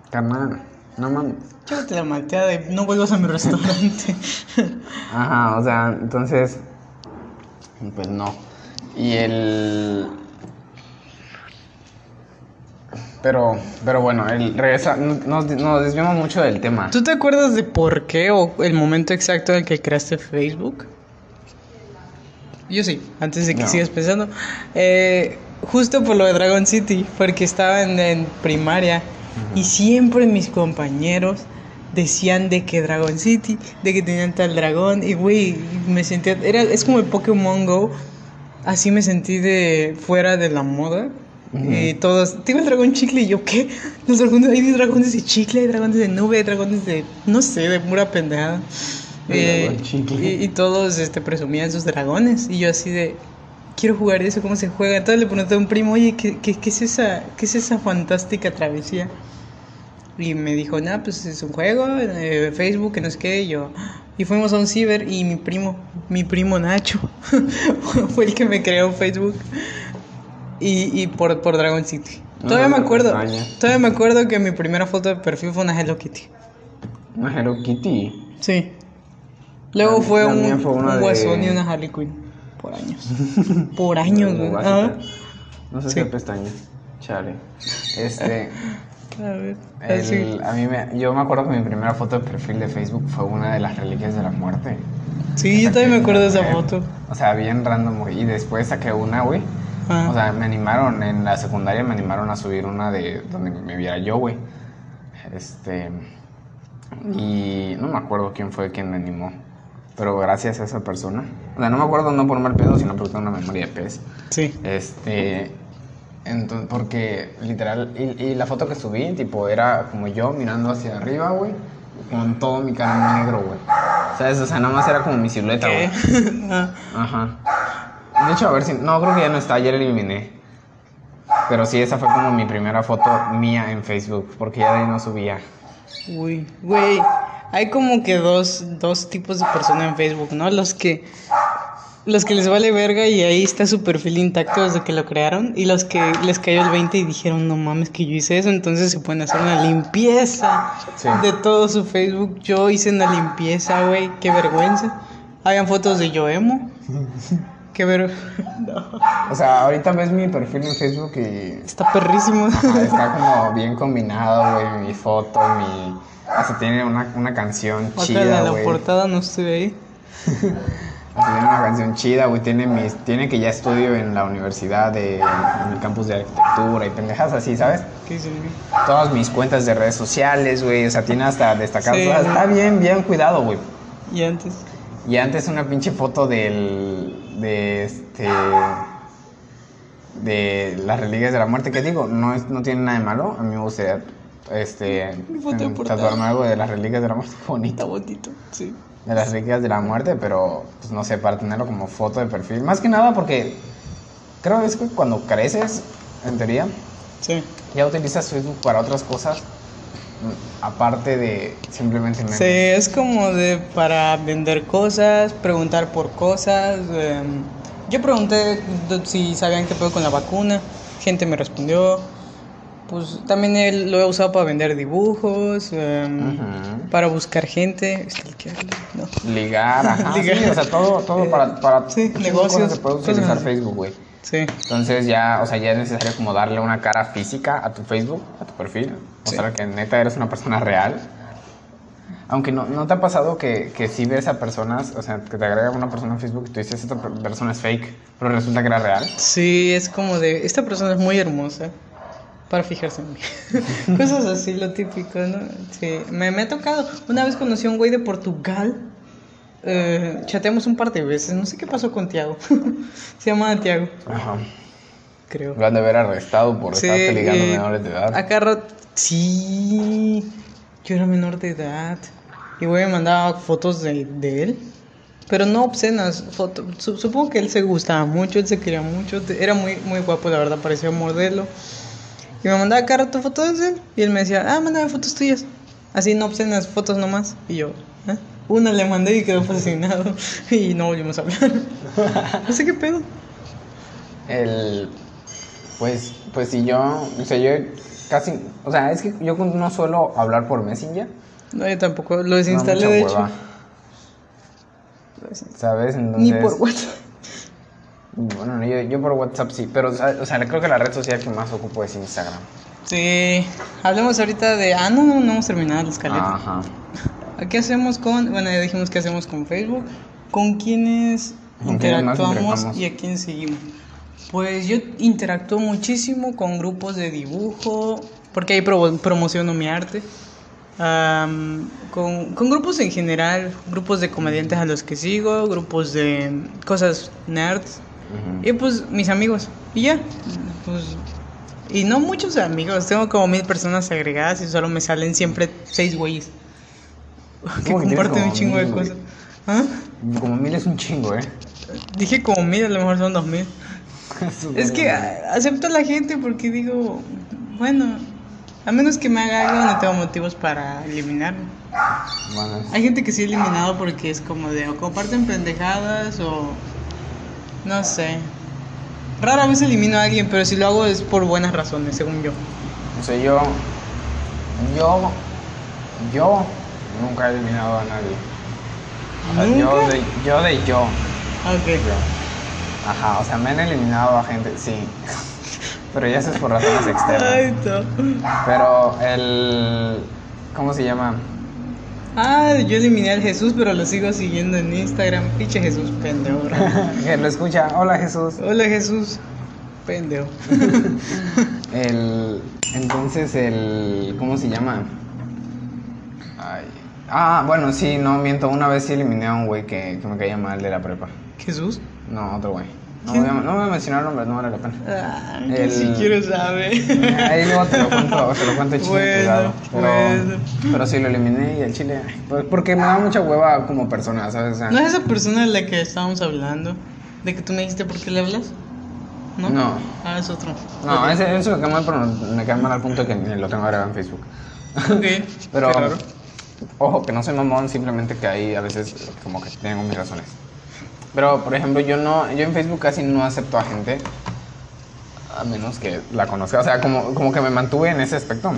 carnal, no mames. Llévate la malteada y no vuelvas a mi restaurante. Ajá, o sea, entonces, pues no. Y el... Pero, pero bueno, el regresa, nos, nos desviamos mucho del tema. ¿Tú te acuerdas de por qué o el momento exacto en el que creaste Facebook? Yo sí, antes de que No. sigas pensando. Eh, justo por lo de Dragon City, porque estaba en, en primaria y siempre mis compañeros decían de que Dragon City, de que tenían tal dragón y güey, me sentía, era, es como el Pokémon Go, así me sentí de fuera de la moda. Y todos, tengo el dragón chicle y yo, ¿qué? Los dragones, hay dragones de chicle, hay dragones de nube, hay dragones de, no sé, de pura pendejada. Eh, y, y todos este, presumían sus dragones. Y yo así de, quiero jugar eso, ¿cómo se juega? Entonces le pregunté a un primo, oye, ¿qué, qué, qué es, esa, ¿qué es esa fantástica travesía? Y me dijo, nah, pues es un juego, eh, Facebook, que no sé qué. Y yo, y fuimos a un ciber y mi primo, mi primo Nacho, fue el que me creó Facebook. Y, y por, por Dragon City. Todavía me no me acuerdo, todavía me acuerdo que mi primera foto de perfil fue una Hello Kitty. Una Hello Kitty. Sí. Luego La- fue la un, fue un de- guasón y una Harley Quinn. Por años. Por años, güey. No sé Sí. qué pestañas. Chale. Este, A ver. El- a mí me, yo me acuerdo que mi primera foto de perfil de Facebook fue una de las reliquias de la muerte. Sí, yo también me acuerdo de esa foto. O sea, bien random, güey. Y después saqué una, güey. Ah. O sea, me animaron, en la secundaria me animaron a subir una de donde me viera yo, güey. Este. Y no me acuerdo quién fue quien me animó. Pero gracias a esa persona. O sea, no me acuerdo no por mal pedo, sino porque tengo una memoria de pez. Sí. Este. Entonces, porque literal. Y, y la foto que subí, tipo, era como yo mirando hacia arriba, güey. Con todo mi cara negro, güey. ¿Sabes? O sea, nada más era como mi silueta, güey. Ajá. De hecho, a ver si. No, creo que ya no está, ayer eliminé. Pero sí, esa fue como mi primera foto mía en Facebook, porque ya de ahí no subía. Uy, güey. Hay como que dos, dos tipos de personas en Facebook, ¿no? Los que. Los que les vale verga y ahí está su perfil intacto desde que lo crearon. Y los que les cayó el 20 y dijeron, no mames, que yo hice eso. Entonces se pueden hacer una limpieza Sí. de todo su Facebook. Yo hice una limpieza, güey. Qué vergüenza. Habían fotos de yo emo. Qué ver. No. O sea, ahorita ves mi perfil en Facebook y Está perrísimo. ajá, está como bien combinado, güey. Mi foto, mi. Hasta tiene una, una canción Otra chida, la güey. portada no estuve ahí. Tiene una canción chida, güey. Tiene, mis, tiene que ya estudio en la universidad, de, en el campus de arquitectura y pendejas así, ¿sabes? ¿Qué? Todas mis cuentas de redes sociales, güey. O sea, tiene hasta destacar. Sí. Está bien, bien cuidado, güey. Y antes. Y antes una pinche foto del. De este. de las reliquias de la muerte. Que digo, no, es, no tiene nada de malo. A mí me gustaría. Este. Tatuarme algo de las reliquias de la muerte. Qué Está bonito. bonito. Sí. De las reliquias de la muerte, pero. Pues no sé, para tenerlo como foto de perfil. Más que nada porque. Creo es que cuando creces, en teoría, Sí. ya utilizas Facebook para otras cosas. Aparte de simplemente memes. Sí, es como de para vender cosas, preguntar por cosas. em, yo pregunté si sabían qué pedo con la vacuna. Gente me respondió. Pues también él lo he usado para vender dibujos, em, Ujú. para buscar gente. No. Ligar, ajá. Ligar. Sí, o sea, todo, todo para, para Sí, negocios, cosas se puede utilizar. Facebook, güey. Sí. Entonces ya, o sea, ya es necesario como darle una cara física a tu Facebook, a tu perfil. Sí. Mostrar que neta eres una persona real. Aunque no, ¿no te ha pasado que, que sí ves a personas, o sea, que te agrega una persona en Facebook y tú dices, esta per- persona es fake, pero resulta que era real? Sí, es como de, esta persona es muy hermosa para fijarse en mí. Cosas así, lo típico, ¿no? Sí, me, me ha tocado. Una vez conocí a un güey de Portugal. Eh, chateamos un par de veces, no sé qué pasó con Tiago. Se llama Tiago, Ajá. creo. Lo han de haber arrestado por Sí, estarte ligando eh, menores de edad. Acá rato, sí, yo era menor de edad. Y güey me mandaba fotos de, de él. Pero no obscenas, foto, su- supongo que él se gustaba mucho, él se quería mucho, era muy, muy guapo, la verdad, parecía un modelo. Y me mandaba cada rato fotos de él, y él me decía, ah, mándame fotos tuyas. Así, no obscenas, fotos nomás. Y yo, ¿eh? Una le mandé y quedó fascinado, y no volvimos a hablar. no sé qué pedo. El. Pues, pues si yo. O sea, yo casi. O sea, es que yo no suelo hablar por Messenger. No, yo tampoco, lo desinstalé de hecho. ¿Sabes? Entonces, Ni por WhatsApp. Bueno, no, yo, yo por WhatsApp sí, pero, o sea, creo que la red social que más ocupo es Instagram. Sí, hablemos ahorita de. Ah, no, no, no hemos terminado la escaleta. Ajá. ¿Qué hacemos con.? Bueno, ya dijimos qué hacemos con Facebook. ¿Con quiénes ¿Con quiénes más interactuamos y a quién seguimos? Pues yo interactúo muchísimo con grupos de dibujo, porque ahí pro- promociono mi arte. Am, con, con grupos en general, grupos de comediantes a los que sigo, grupos de cosas nerds. Ujú. Y pues mis amigos. Y ya. Pues. Y no muchos amigos. Tengo como mil personas agregadas y solo me salen siempre seis güeyes. Que ¿Cómo que tienes comparten un chingo de mil, cosas. ¿Ah? Como mil es un chingo, ¿eh? Dije como mil, a lo mejor son dos mil. Es que acepto a la gente porque digo, bueno, a menos que me haga algo, no tengo motivos para eliminarlo. Bueno, Hay gente que sí he eliminado porque es como de o comparten pendejadas o no sé. Rara vez elimino a alguien, pero si lo hago es por buenas razones, según yo. o sea, yo. Yo. Yo nunca he eliminado a nadie. O sea, yo de, yo de yo. Ok. yo. Ajá, o sea, me han eliminado a gente, sí. Pero ya eso es por razones externas. Ay, no. Pero el. ¿Cómo se llama? Ah, yo eliminé al Jesús, pero lo sigo siguiendo en Instagram. Pinche Jesús, pendejo. que lo escucha. Hola Jesús. Hola Jesús, pendejo. El. Entonces el. ¿Cómo se llama? Ay. Ah, bueno, sí, no miento. Una vez sí eliminé a un güey que, que me caía mal de la prepa. ¿Jesús? No, otro güey. No, voy a, no voy a mencionar nombres, no vale la pena. Ah, El- si quiero saber. Ahí luego te lo cuento, te lo cuento chile Bueno, privado. Pero, bueno. pero sí lo eliminé y el chile. pues, porque me da mucha hueva como persona, ¿sabes? O sea, ¿No es esa persona de la que estábamos hablando? ¿De que tú me dijiste por qué le hablas? ¿No? No. Ah, es otro. No, ese, eso me cae mal, pero me cae mal al punto que ni lo tengo agregado en Facebook. Ok. Pero, Qué raro. Ojo, que no soy mamón, simplemente que ahí a veces como que tengo mis razones. Pero, por ejemplo, yo no, yo en Facebook casi no acepto a gente, a menos que la conozca. O sea, como, como que me mantuve en ese aspecto.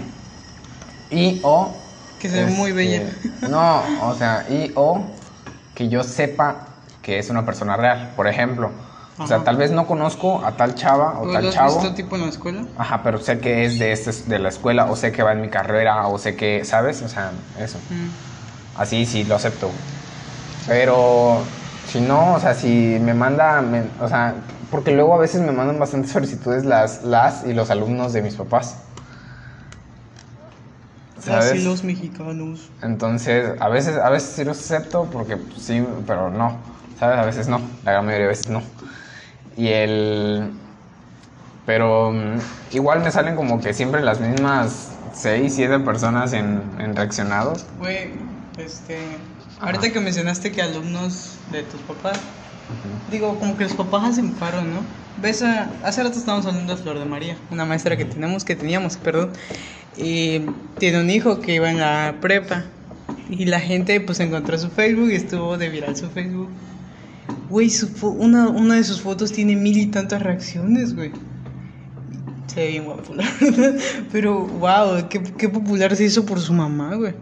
Y o... Que se ve muy bella. No, o sea, y o que yo sepa que es una persona real. Por ejemplo, O sea, Ajá. tal vez no conozco a tal chava o ¿Lo tal has chavo. visto tipo en la escuela? Ajá, pero sé que es de, este, de la escuela, o sé que va en mi carrera, o sé que, ¿sabes? O sea, eso. Mm. Así sí lo acepto. Pero si no, o sea, si me manda, me- o sea, porque luego a veces me mandan bastantes solicitudes las, las y los alumnos de mis papás. ¿Sabes? Así los mexicanos. Entonces, a veces, a veces sí los acepto porque pues, sí, pero no. ¿Sabes? A veces no. La gran mayoría de veces no. Y el. Pero mm, igual me salen como que siempre las mismas 6, 7 personas en, en reaccionados. Güey, este. Ahorita que mencionaste que alumnos de tus papás. Digo, como que los papás hacen paro, ¿no? Ves a, hace rato estábamos hablando de Flor de María, una maestra que tenemos, que teníamos, perdón, y tiene un hijo que iba en la prepa y la gente pues encontró su Facebook y estuvo de viral su Facebook. Güey, una, una de sus fotos tiene mil y tantas reacciones, güey. Se ve bien guapo, la verdad. Pero, wow, qué, qué popular se hizo por su mamá, güey.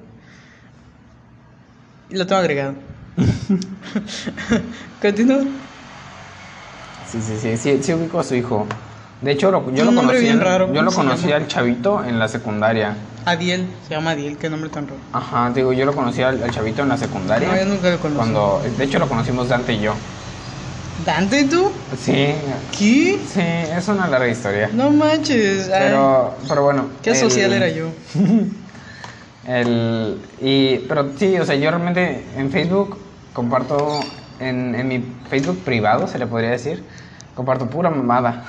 Lo tengo agregado. Continúa. Sí, sí, sí, sí, sí ubico a su hijo. De hecho, lo- yo lo conocí, bien en- raro, yo ¿cómo lo conocí al chavito en la secundaria. Adiel, se llama Adiel, qué nombre tan raro. Ajá, digo, yo lo conocí al, al chavito en la secundaria. No, yo nunca lo conocí. Cuando, de hecho, lo conocimos Dante y yo. ¿Dante tú? Sí, ¿Qué? sí, es una larga historia. No manches. ay, Pero, pero bueno. qué el- social era yo. El, y, pero sí, o sea, yo realmente en Facebook comparto, en, en mi Facebook privado, se le podría decir, comparto pura mamada.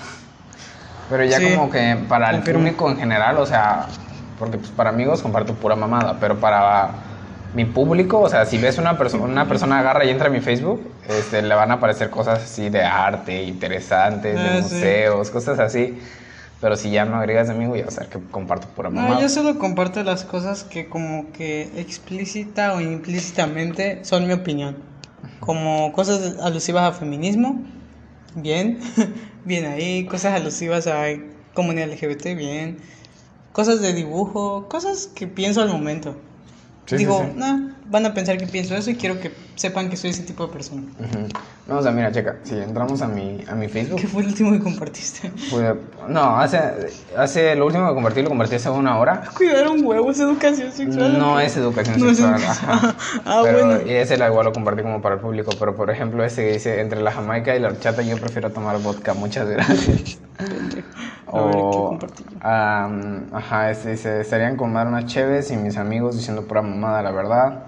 Pero ya Sí, como que para el confirmo. público en general, o sea, porque pues para amigos comparto pura mamada, pero para mi público, o sea, si ves una persona, una persona agarra y entra a mi Facebook, este, le van a aparecer cosas así de arte, interesantes, de Ah, sí. museos, cosas así. Pero si ya no agregas de amigo, ya vas a ver que comparto pura mamada. No, yo solo comparto las cosas que como que explícita o implícitamente son mi opinión. Como cosas alusivas a feminismo, bien, bien ahí. Cosas alusivas a comunidad LGBT, bien. Cosas de dibujo, cosas que pienso al momento. Sí, sí, Digo, sí. "Nah, van a pensar que pienso eso y quiero que sepan que soy ese tipo de persona. Ujú. No, o sea, mira, checa, si entramos a mi, a mi Facebook, ¿Qué fue el último que compartiste? no, hace, hace, lo último que compartí, lo compartí hace una hora. Cuidar un huevo es educación sexual. No ¿o qué? es educación No es sexual, educación. ajá. Ah, pero bueno. y ese la igual lo compartí como para el público, pero por ejemplo ese que dice, entre la jamaica y la horchata yo prefiero tomar vodka, muchas gracias. A ver, ¿qué o, compartí yo? am, ajá, este dice, estarían con tomar unas cheves y mis amigos diciendo pura mamada, la verdad.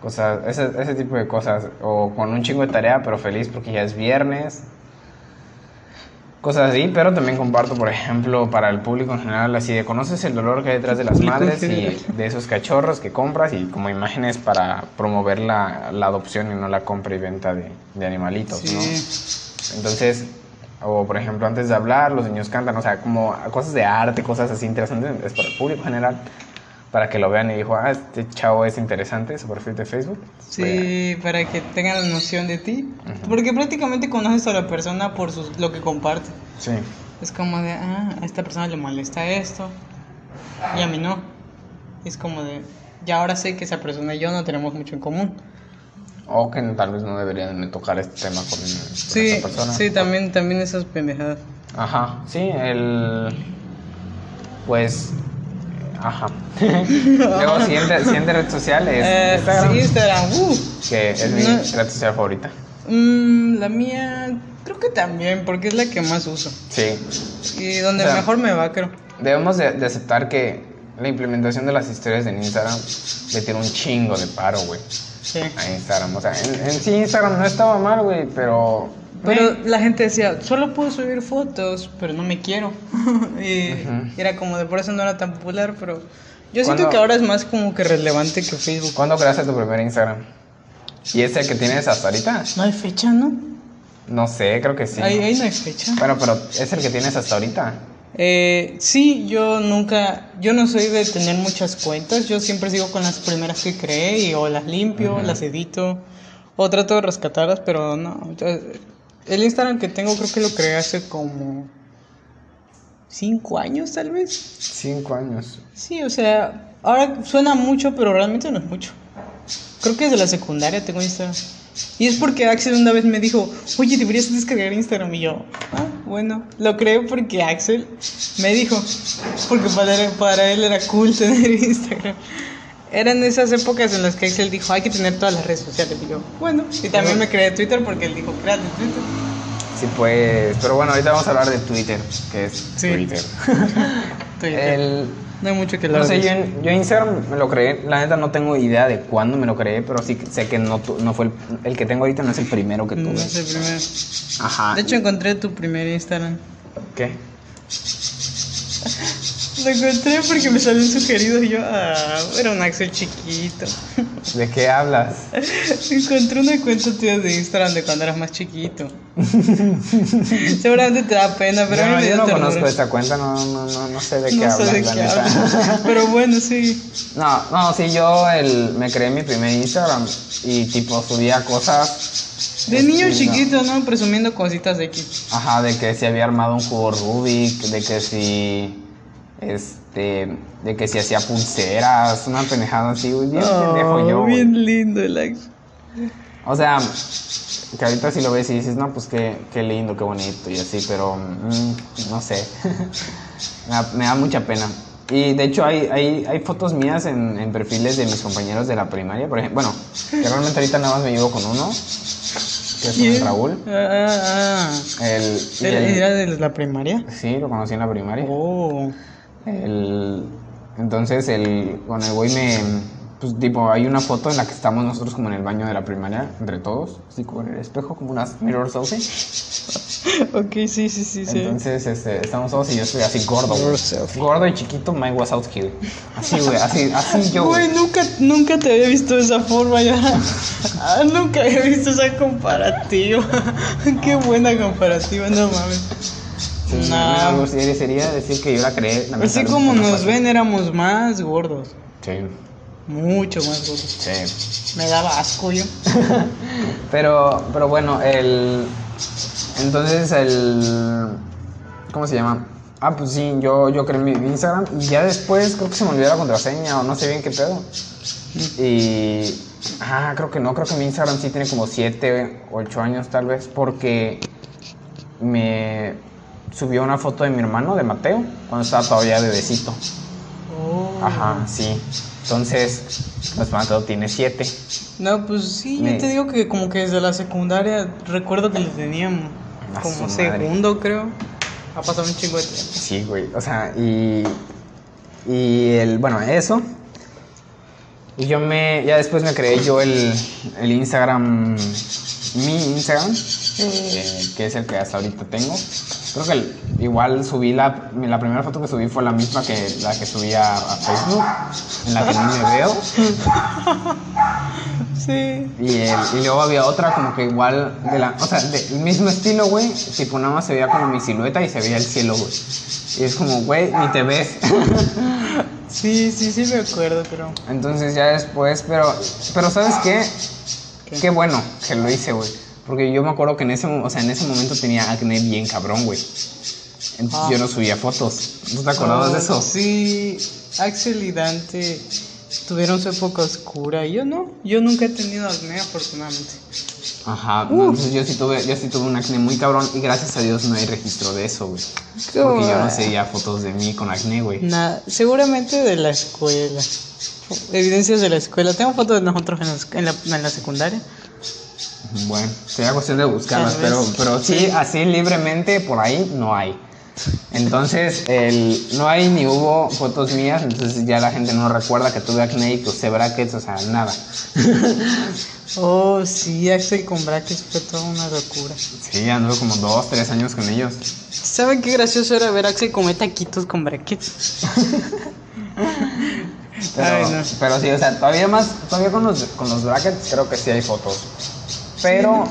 Cosas, ese, ese tipo de cosas. O con un chingo de tarea, pero feliz porque ya es viernes. Cosas así, pero también comparto, por ejemplo, para el público en general, así de conoces el dolor que hay detrás de las en madres y de esos cachorros que compras y como imágenes para promover la, la adopción y no la compra y venta de, de animalitos, ¿no? Sí. Entonces, o por ejemplo, antes de hablar, los niños cantan, o sea, como cosas de arte, cosas así interesantes, es para el público general, para que lo vean y dijo, ah, este chavo es interesante, su perfil de Facebook. Sí, para que tengan la noción de ti. Porque prácticamente conoces a la persona por sus, lo que comparte. Sí. Es como de, ah, a esta persona le molesta esto. Y a mí no. Es como de, ya ahora sé que esa persona y yo no tenemos mucho en común. O que tal vez no deberían de tocar este tema con, con Sí, esa persona. sí, también, también esas pendejadas. Ajá, sí, el... Pues... Ajá. Luego, siguiente, siguiente red social es Eh, Instagram, sí, Instagram, uh. que es mi No. red social favorita. Mm, la mía, creo que también, porque es la que más uso. Sí. Y donde O sea, mejor me va, creo. Debemos de, de aceptar que la implementación de las historias en Instagram le tiene un chingo de paro, güey, Sí. a Instagram. O sea, en, en sí Instagram no estaba mal, güey, pero... Pero eh, la gente decía, solo puedo subir fotos, pero no me quiero. y era como de por eso no era tan popular, pero yo siento ¿Cuándo- que ahora es más como que relevante que Facebook. ¿Cuándo creaste tu primer Instagram? ¿Y es el que tienes hasta ahorita? No hay fecha, ¿no? No sé, creo que sí. Ahí, ahí no hay fecha. Bueno, pero es el que tienes hasta ahorita. Eh, sí, yo nunca, yo no soy de tener muchas cuentas, yo siempre sigo con las primeras que creé y o las limpio, las edito, o trato de rescatarlas, pero no. entonces, el Instagram que tengo creo que lo creé hace como cinco años tal vez. Cinco años. Sí, o sea, ahora suena mucho, pero realmente no es mucho. Creo que desde la secundaria tengo Instagram. Y es porque Axel una vez me dijo, oye, deberías descargar Instagram. Y yo, ah, bueno, lo creo porque Axel me dijo, porque para él, para él era cool tener Instagram. Eran esas épocas en las que Axel dijo, hay que tener todas las redes sociales. Y yo, bueno, y también me creé Twitter porque él dijo, créate Twitter. Sí, pues. Pero bueno, ahorita vamos a hablar de Twitter, que es Sí. Twitter. Twitter. El, No hay mucho que hablar. no sé, yo, yo Instagram me lo creé. La neta no tengo idea de cuándo me lo creé, pero sí sé que no, no fue el, el que tengo ahorita, no es el primero que No tuve. sé primero. Ajá. De hecho, encontré tu primer Instagram. ¿Qué? Lo encontré porque me salió sugerido y yo, ah, era un Axel chiquito. ¿De qué hablas? Encontré una cuenta tuya de Instagram de cuando eras más chiquito. Seguramente te da pena, pero a mí yo, me yo no ternura. conozco esta cuenta, no, no, no, no sé de qué No sé hablas, de la qué neta. hablas. Pero bueno, sí. No, no, sí, yo el, me creé mi primer Instagram y tipo subía cosas. De niño estilo- chiquito, ¿no? Presumiendo cositas de X. Ajá, de que si había armado un cubo Rubik, de que si. Este. De que si hacía pulseras, una pendejada así, güey, bien pendejo yo. Oh, güey. bien lindo el. O sea, que ahorita si lo ves y dices, no, pues qué, qué lindo, qué bonito y así, pero mm, no sé. me, da, me da mucha pena. Y de hecho hay, hay, hay fotos mías en, en perfiles de mis compañeros de la primaria, por ejemplo. Bueno, que realmente ahorita nada más me llevo con uno, que es con el. Raúl. Ah, ah, El, y ah. el- ¿Era de la primaria? sí, lo conocí en la primaria. Oh. El, entonces, el, con el güey me. Pues, tipo, hay una foto en la que estamos nosotros como en el baño de la primaria, entre todos, así como en el espejo, como unas mirror selfie. Ok, sí, sí, sí, sí. Entonces, este, estamos todos y yo estoy así gordo, güey. Gordo y chiquito, Mike Wazowski, güey. Así, güey, así, así yo, Güey, güey. nunca, nunca te había visto de esa forma ya. Ah, nunca había visto esa comparativa. Qué buena comparativa, no mames. Gustaría sería decir que yo la creé. Así como no nos ven, éramos más gordos. Sí, Mucho más gordos. sí. Me daba asco yo. Pero, pero bueno, el. Entonces, el. ¿Cómo se llama? Ah, pues sí, yo, yo creé mi mi Instagram y ya después creo que se me olvidó la contraseña o no sé bien qué pedo. Y. Ah, creo que no, creo que mi Instagram sí tiene como 7, 8 años tal vez, porque me subió una foto de mi hermano, de Mateo, cuando estaba todavía bebecito. Oh. Ajá, sí. Entonces, pues Mateo tiene 7. No, pues sí, Me- yo te digo que como que desde la secundaria recuerdo que le teníamos A como madre. segundo, creo. Ha pasado un chingo de tiempo. Sí, güey. O sea, y. Y el. Bueno, eso. Y yo me. Ya después me creé yo el, el Instagram. Mi Instagram. eh, que es el que hasta ahorita tengo. Creo que igual subí la. La primera foto que subí fue la misma que la que subí a, a Facebook. En la que no me veo. Sí. Y, el- y luego había otra como que igual de la, o sea, del mismo estilo, güey, tipo nada más se veía como mi silueta y se veía el cielo, güey. Y es como, güey, ni te ves. Sí, sí, sí me acuerdo, pero... Entonces ya después, pero, pero ¿sabes qué? ¿Qué? Qué bueno que lo hice, güey. Porque yo me acuerdo que en ese, o sea, en ese momento tenía acné bien cabrón, güey. Entonces Ah. yo no subía fotos. ¿No te acordabas de eso? Sí, Axel y Dante tuvieron su época oscura yo no. Yo nunca he tenido acné, afortunadamente. Ajá, no, entonces yo sí tuve, yo sí tuve un acné muy cabrón y gracias a Dios no hay registro de eso, güey. Porque yo no seguía fotos de mí con acné, güey. Nada, seguramente de la escuela. Evidencias de la escuela. Tengo fotos de nosotros en la, en la, en la secundaria. Bueno, sería cuestión de buscarlas, pero, pero sí, así libremente por ahí no hay. Entonces, el, no hay ni hubo fotos mías, entonces ya la gente no recuerda que tuve acné y que usé brackets, o sea, nada. Oh, sí, Axel con brackets fue toda una locura. Sí, anduve como dos, tres años con ellos. ¿Saben qué gracioso era ver a Axel comer taquitos con brackets? Pero, Ay, no. pero sí, o sea, todavía más, todavía con los, con los brackets creo que sí hay fotos. Pero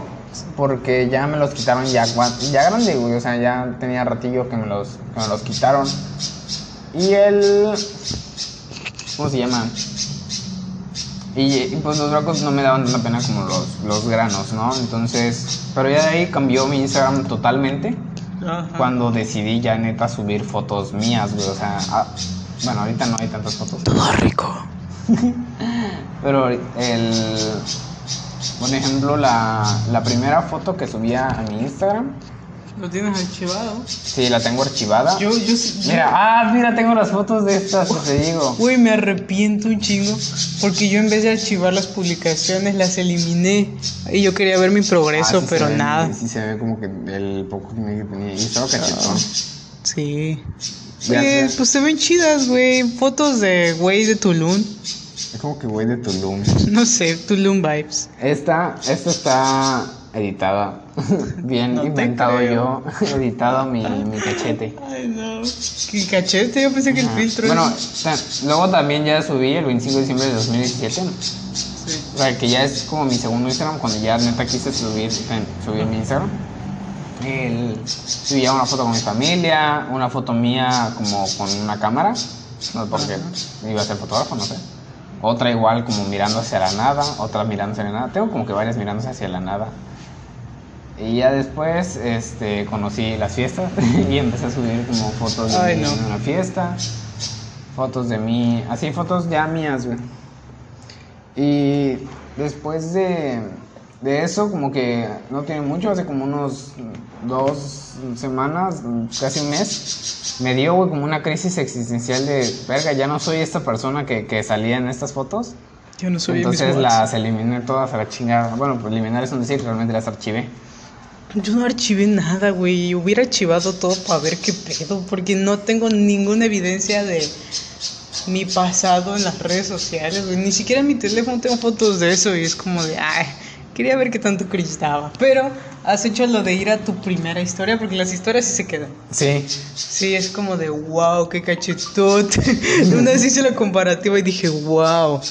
porque ya me los quitaron ya, ya grande, güey, o sea, ya tenía ratillo que me los, que me los quitaron. Y el... ¿Cómo se llama? Y, y, pues los brackets no me daban tanta pena como los, los granos, ¿no? Entonces, pero ya de ahí cambió mi Instagram totalmente Ajá. cuando decidí ya neta subir fotos mías, güey, o sea, ah, bueno, ahorita no hay tantas fotos. Todo rico. Pero el. Por ejemplo, la, la primera foto que subía a mi Instagram, ¿Lo tienes archivado? sí, la tengo archivada. Yo, yo, yo- Mira, ah, mira, tengo las fotos de estas, te digo. Güey, me arrepiento un chingo porque yo en vez de archivar las publicaciones las eliminé y yo quería ver mi progreso, Ah, sí pero ve, nada. Sí se ve como que el poco que tenía. Y estaba cachetón. Sí. Oye, pues se ven chidas, güey. Fotos de güey de Tulum. Es como que güey de Tulum. No sé, Tulum vibes. Esta, esta está editada. Bien No inventado yo. editado mi, mi cachete. Ay, no. ¿Qué cachete? Yo pensé que el filtro. Bueno, es- luego también ya subí el 25 de diciembre de 2017. Sí. O sea, que ya es como mi segundo Instagram, cuando ya neta quise subir, en- subir mi Instagram. El, subía una foto con mi familia, una foto mía como con una cámara, no porque iba a ser fotógrafo, no sé. Otra igual como mirando hacia la nada, otra mirando hacia la nada. Tengo como que varias mirándose hacia la nada. Y ya después este, conocí las fiestas y empecé a subir como fotos de Ay, mí no. en una fiesta, fotos de mí, así fotos ya mías, güey. Y después de, de eso, como que no tiene mucho, hace como unos dos semanas, casi un mes, me dio, güey, como una crisis existencial de, verga, ya no soy esta persona que, que salía en estas fotos. Yo no soy Entonces las eliminé todas a la chingada. Bueno, pues eliminar es un decir, realmente las archivé. Yo no archivé nada, güey. Hubiera archivado todo para ver qué pedo, porque no tengo ninguna evidencia de mi pasado en las redes sociales, güey. Ni siquiera en mi teléfono tengo fotos de eso y es como de, ay, quería ver qué tanto cringe daba. Pero has hecho lo de ir a tu primera historia, porque las historias sí se quedan. Sí. Sí, es como de, wow, qué cachetote. Una vez hice la comparativa y dije, wow,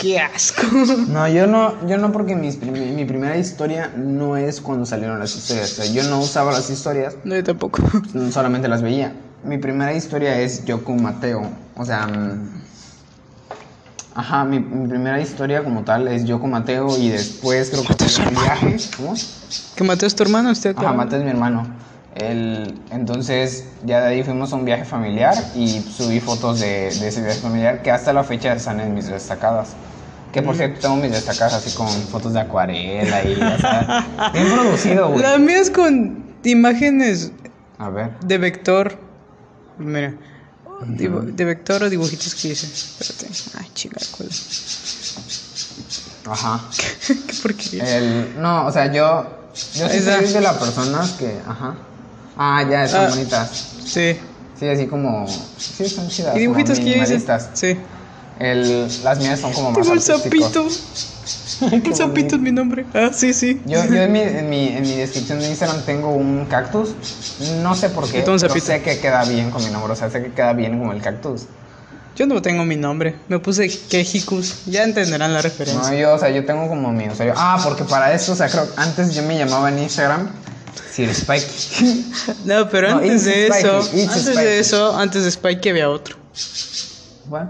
qué asco. No, yo no, yo no porque mis prim- mi primera historia no es cuando salieron las historias. O sea, yo no usaba las historias, No, yo tampoco. solamente las veía. Mi primera historia es yo con Mateo. O sea, mm, ajá, mi, mi primera historia como tal es yo con Mateo y después creo que fue un viaje. ¿Cómo? ¿Que Mateo es tu hermano? ¿Usted Ajá, Mateo es mi hermano. Él, entonces, ya de ahí fuimos a un viaje familiar y subí fotos de, de ese viaje familiar que hasta la fecha están en mis destacadas. Que por cierto, tengo mis destacadas así con fotos de acuarela y ya está. Bien producido, güey. La mía es con imágenes A ver. de vector. Mira. Dibu- De vector o dibujitos que hice. Espérate. Ay, chica, ¿cuál? Ajá. Qué porquería. El, no, o sea, yo. Yo sí soy de las personas que. Ajá. Ah, ya, están Ah. bonitas. Sí. Sí, así como. Sí, están chidas. ¿Y dibujitos que yo hice? minimalistas. Sí. El, las mías son como más Tengo el sapito. El sapito es mi nombre. Ah, sí, sí. Yo, yo en, mi, en, mi, en mi descripción de Instagram tengo un cactus. No sé por qué. Pero sé que queda bien con mi nombre. O sea, sé que queda bien como el cactus. Yo no tengo mi nombre. Me puse Kejicus. Ya entenderán la No, referencia. yo, o sea, yo tengo como mi usuario. Ah, porque para eso, o sea, creo antes yo me llamaba en Instagram Sir Spike. No, pero No, antes de eso, antes de eso, antes de Spike había otro. ¿What?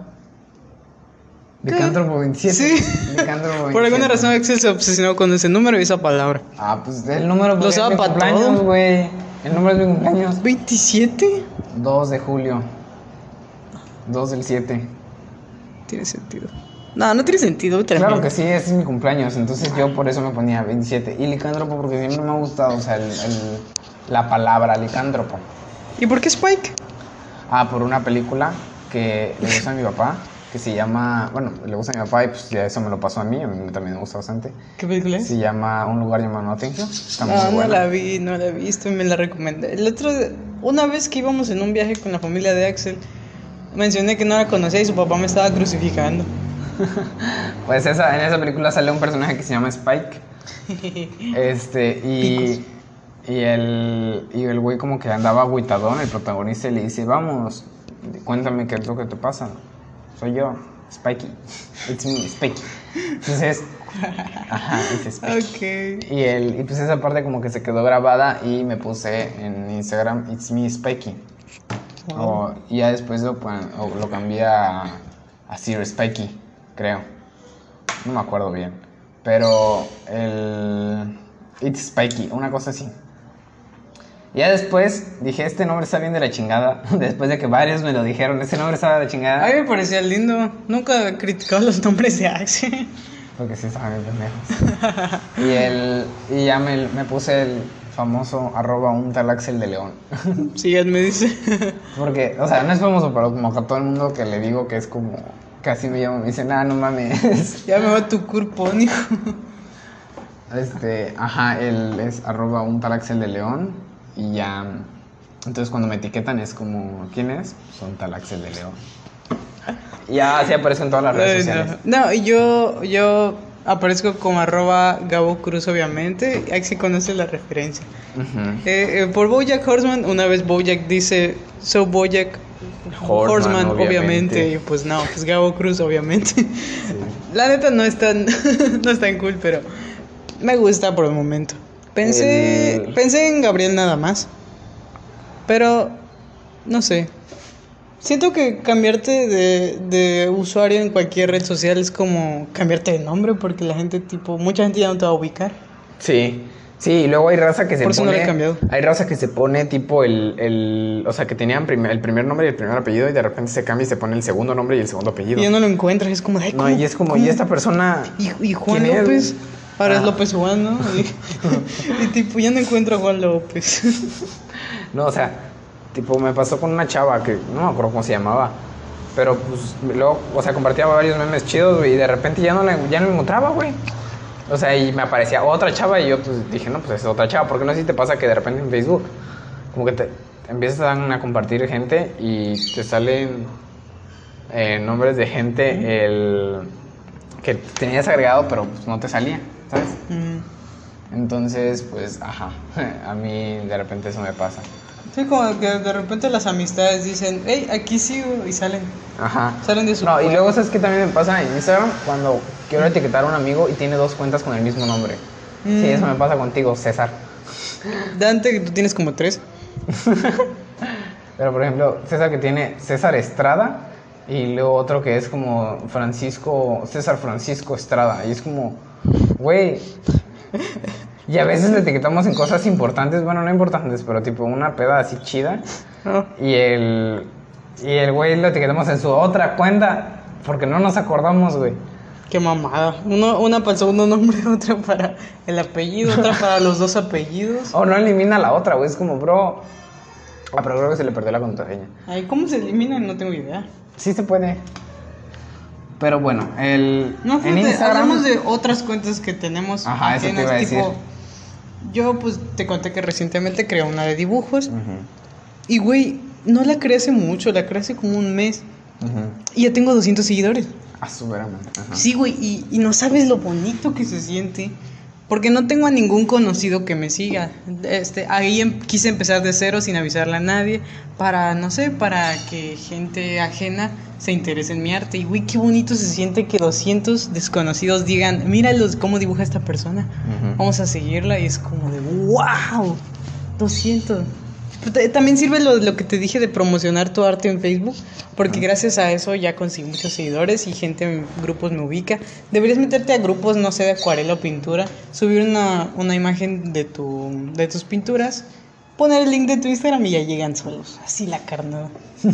Licántropo 27. Sí. Licántropo 27. Por alguna razón Axel se obsesionó con ese número y esa palabra. Ah, pues el número Lo usaba es mi pa' cumpleaños, todo. güey. El número es mi cumpleaños. ¿27? 2 de julio. 2 del 7. Tiene sentido. No, no tiene sentido. Claro que sí, ese es mi cumpleaños, entonces yo por eso me ponía 27. Y licántropo porque siempre me ha gustado, o sea, el- el- la palabra licántropo. ¿Y por qué Spike? Ah, por una película que le gusta a mi papá, que se llama, bueno, le gusta a mi papá y pues ya eso me lo pasó a mí, a mí también me gusta bastante. ¿Qué película es? Se llama Un lugar llamado Notting Hill. Está muy No, no buena. la vi, no la he visto y me la recomendé. El otro, una vez que íbamos en un viaje con la familia de Axel, mencioné que no la conocía y su papá me estaba crucificando. Pues esa, en esa película sale un personaje que se llama Spike. Este, y, y el, y el güey como que andaba agüitadón, el protagonista, y le dice, vamos, cuéntame qué es lo que te pasa. Soy yo, Spikey. It's me, Spikey. Entonces, ajá, Spikey. ok. Y, el, y pues esa parte como que se quedó grabada y me puse en Instagram, It's me, Spikey. O- y ya después lo, o lo cambié a, a Sir Spikey, creo. No me acuerdo bien. Pero el. It's Spikey, una cosa así. Ya después dije, este nombre está bien de la chingada. Después de que varios me lo dijeron, este nombre está de la chingada. A mí me parecía lindo. Nunca he criticado los nombres de Axel. Porque sí estaban bien pendejos. y, el, y ya me, me puse el famoso arroba un tal Axel de León. Síganme, dice. Porque, o sea, no es famoso, pero como a todo el mundo que le digo que es como. Casi me llama, me dicen, ah, no mames. ya me va tu curpo, hijo. Este, ajá, él es arroba un tal Axel de León. Y ya. Entonces cuando me etiquetan es como, ¿quién es? Son tal Axel de León. Ya así aparezco en todas las redes sociales. no, No, yo, yo aparezco como arroba Gabo Cruz, obviamente. Ahí sí conoce la referencia. Ujú. Eh, eh, por Bojack Horseman, una vez Bojack dice, so Bojack Horseman, Horseman, obviamente. obviamente. Y pues no, pues Gabo Cruz, obviamente. La neta no es tan, no es tan cool, pero me gusta por el momento. Pensé, El- pensé en Gabriel nada más. Pero, no sé. Siento que cambiarte de, de usuario en cualquier red social es como cambiarte de nombre porque la gente, tipo, mucha gente ya no te va a ubicar. Sí, sí, y luego hay raza que se Por eso no le he cambiado. Hay raza que se pone tipo el. el o sea, que tenían prim- el primer nombre y el primer apellido y de repente se cambia y se pone el segundo nombre y el segundo apellido. Y ya no lo encuentras, es como, ay, No, ¿cómo- y es como, cómo? ¿y esta persona? Y, y Juan ¿Quién es? Ahora es. López Juan, ¿no? Y, y tipo, ya no encuentro a Juan López. No, o sea, tipo, me pasó con una chava que no me acuerdo cómo se llamaba. Pero pues luego, o sea, compartía varios memes chidos, güey, y de repente ya no la, ya no la encontraba, güey. O sea, y me aparecía otra chava y yo pues dije, no, pues es otra chava, porque no sé si te pasa que de repente en Facebook, como que te, te empiezan a compartir gente y te salen eh, nombres de gente el, que tenías agregado, pero pues no te salía, ¿sabes? Mm. Entonces, pues, ajá, a mí de repente eso me pasa. Sí, como que de repente las amistades dicen, hey, aquí sigo, y salen. Ajá. Salen de su No, y luego, ¿sabes qué también me pasa en Instagram? Cuando quiero etiquetar a un amigo y tiene dos cuentas con el mismo nombre. Sí, Mm. eso me pasa contigo, César. Dante, que tú tienes como tres. Pero, por ejemplo, César que tiene César Estrada y luego otro que es como Francisco, César Francisco Estrada. Y es como, güey. Y a veces le etiquetamos en cosas importantes, bueno, no importantes, pero tipo una peda así chida. No. Y el, y el güey lo etiquetamos en su otra cuenta porque no nos acordamos, güey. Qué mamada. Uno, una para el segundo nombre, otra para el apellido, otra para los dos apellidos. O no elimina la otra, güey. Es como, bro. Ah, pero creo que se le perdió la contraseña. Ay, ¿cómo se elimina? No tengo idea. Sí se puede. Pero bueno, el. No, en Instagram. hablamos de otras cuentas que tenemos. Ajá, eso te ajenas, iba a decir. Yo, pues, te conté que recientemente creé una de dibujos. Y, güey, no la creé hace mucho, la creé hace como un mes. Y ya tengo 200 seguidores. Ah, su. Sí, güey, y, y no sabes lo bonito que se siente. Porque no tengo a ningún conocido que me siga. Este, ahí em- quise empezar de cero sin avisarle a nadie. Para, no sé, para que gente ajena se interese en mi arte. Y, güey, qué bonito se siente que 200 desconocidos digan, míralos cómo dibuja esta persona. Vamos a seguirla. Y es como de, wow, 200. Pero ta- También sirve lo, lo que te dije de promocionar tu arte en Facebook, porque gracias a eso ya conseguí muchos seguidores y gente en grupos me ubica. Deberías meterte a grupos, no sé, de acuarela o pintura, subir una, una imagen de, tu, de tus pinturas, poner el link de tu Instagram y ya llegan solos. Así la carnada.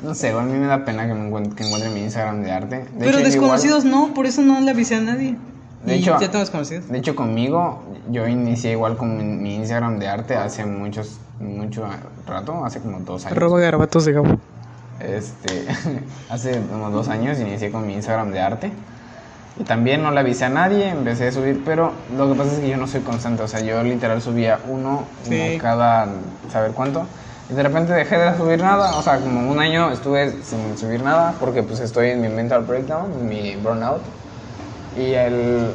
No sé, a mí me da pena que, me encuent- que encuentre mi Instagram de arte. De Pero hecho, desconocidos no, por eso no le avisé a nadie. De Y hecho- ya tengo desconocidos. igual- de hecho, conmigo, yo inicié igual con mi, mi Instagram de arte hace muchos, mucho rato, hace como dos años. Arroba garabatos de Gabo. Este, hace como dos años inicié con mi Instagram de arte. Y también no le avisé a nadie, empecé a subir, pero lo que pasa es que yo no soy constante. O sea, yo literal subía uno, Sí. uno cada saber cuánto. Y de repente dejé de subir nada. O sea, como un año estuve sin subir nada porque pues estoy en mi mental breakdown, en mi burnout. Y el...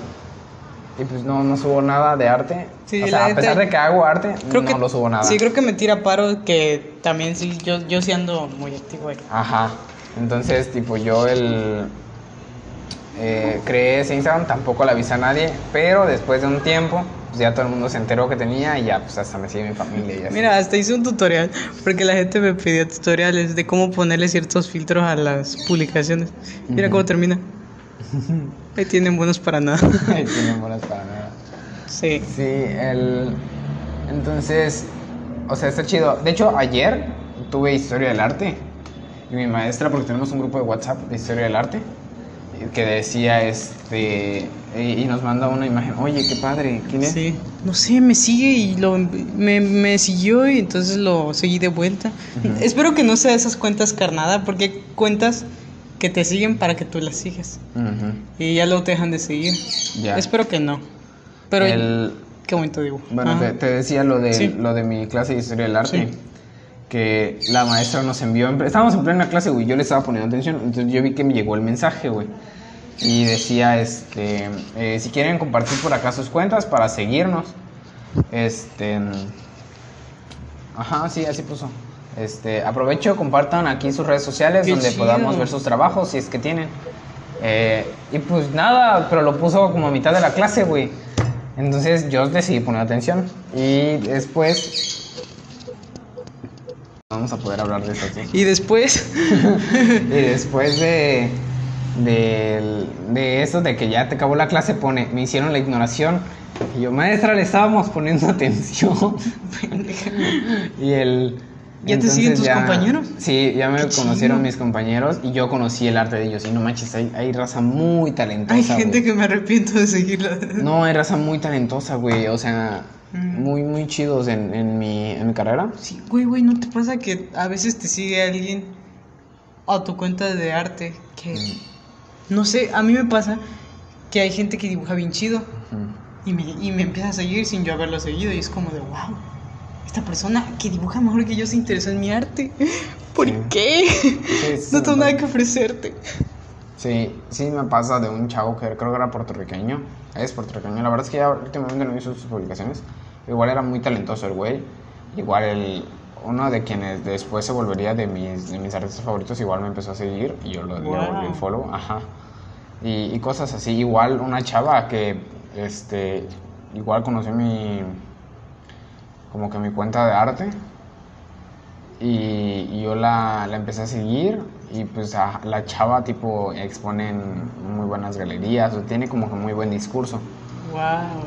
Y pues no, no subo nada de arte. Sí, o sea, a pesar de que hago arte, Creo no que, lo subo nada. Sí, creo que me tira paro que también sí, yo, yo sí ando muy activo ahí. Ajá. Entonces, tipo, yo el. eh, creé ese Instagram, tampoco le avisé a nadie, pero después de un tiempo, pues ya todo el mundo se enteró que tenía y ya, pues hasta me sigue mi familia y así. Mira, hasta hice un tutorial, porque la gente me pidió tutoriales de cómo ponerle ciertos filtros a las publicaciones. Mira cómo termina. Ahí tienen buenos para nada. Ay, tienen buenas para nada. Sí. Sí, el. Entonces, o sea, está chido. De hecho, ayer tuve historia del arte y mi maestra, porque tenemos un grupo de WhatsApp de historia del arte, que decía este y, y nos manda una imagen. Oye, qué padre, ¿quién es? Sí. No sé, me sigue y lo, me, me siguió y entonces lo seguí de vuelta. Ujú. Espero que no sea esas cuentas carnada, porque cuentas que te siguen para que tú las sigas. Y ya luego te dejan de seguir. Ya. Espero que no. Pero El- qué bonito dibujo. Bueno, te, te decía lo de, Sí. lo de mi clase de historia del arte. Sí. Que la maestra nos envió. en- Estábamos en plena clase, güey. Yo le estaba poniendo atención. Entonces yo vi que me llegó el mensaje, güey. Y decía, este. eh, si quieren compartir por acá sus cuentas para seguirnos. Este. Ajá, sí, así puso. Este, aprovecho, compartan aquí sus redes sociales Qué donde chido. podamos ver sus trabajos si es que tienen. Eh, y pues nada, pero lo puso como a mitad de la clase, güey. Entonces yo decidí poner atención. Y después. Vamos a poder hablar de eso. ¿sí? Y después, y después de, de, de eso, de que ya te acabó la clase, pone, me hicieron la ignoración. Y yo, maestra, le estábamos poniendo atención. y el... ¿Ya te siguen tus compañeros? Sí, ya me Qué conocieron chido. mis compañeros y yo conocí el arte de ellos. Y no manches, hay, hay raza muy talentosa. hay gente que me arrepiento de seguirla. No, hay raza muy talentosa, güey. O sea, Mm. muy, muy chidos en, en, mi, en mi carrera. Sí, güey, güey, ¿no te pasa que a veces te sigue alguien a tu cuenta de arte que... No sé, a mí me pasa que hay gente que dibuja bien chido y me, y me empieza a seguir sin yo haberlo seguido y es como de, wow, esta persona que dibuja mejor que yo se interesó en mi arte. ¿Por Sí. qué? Sí, sí, no tengo nada que ofrecerte. Sí, sí me pasa de un chavo que creo que era puertorriqueño. Es puertorriqueño. La verdad es que ya últimamente no hizo sus publicaciones. Igual era muy talentoso el güey. Igual el, uno de quienes después se volvería de mis, de mis artistas favoritos, igual me empezó a seguir y yo lo, le Wow. volví el follow. Ajá. Y, y cosas así. Igual una chava que, este, igual conoció mi, como que mi cuenta de arte. Y, y yo la, la empecé a seguir y pues a- la chava tipo expone en muy buenas galerías, o tiene como que muy buen discurso. Wow.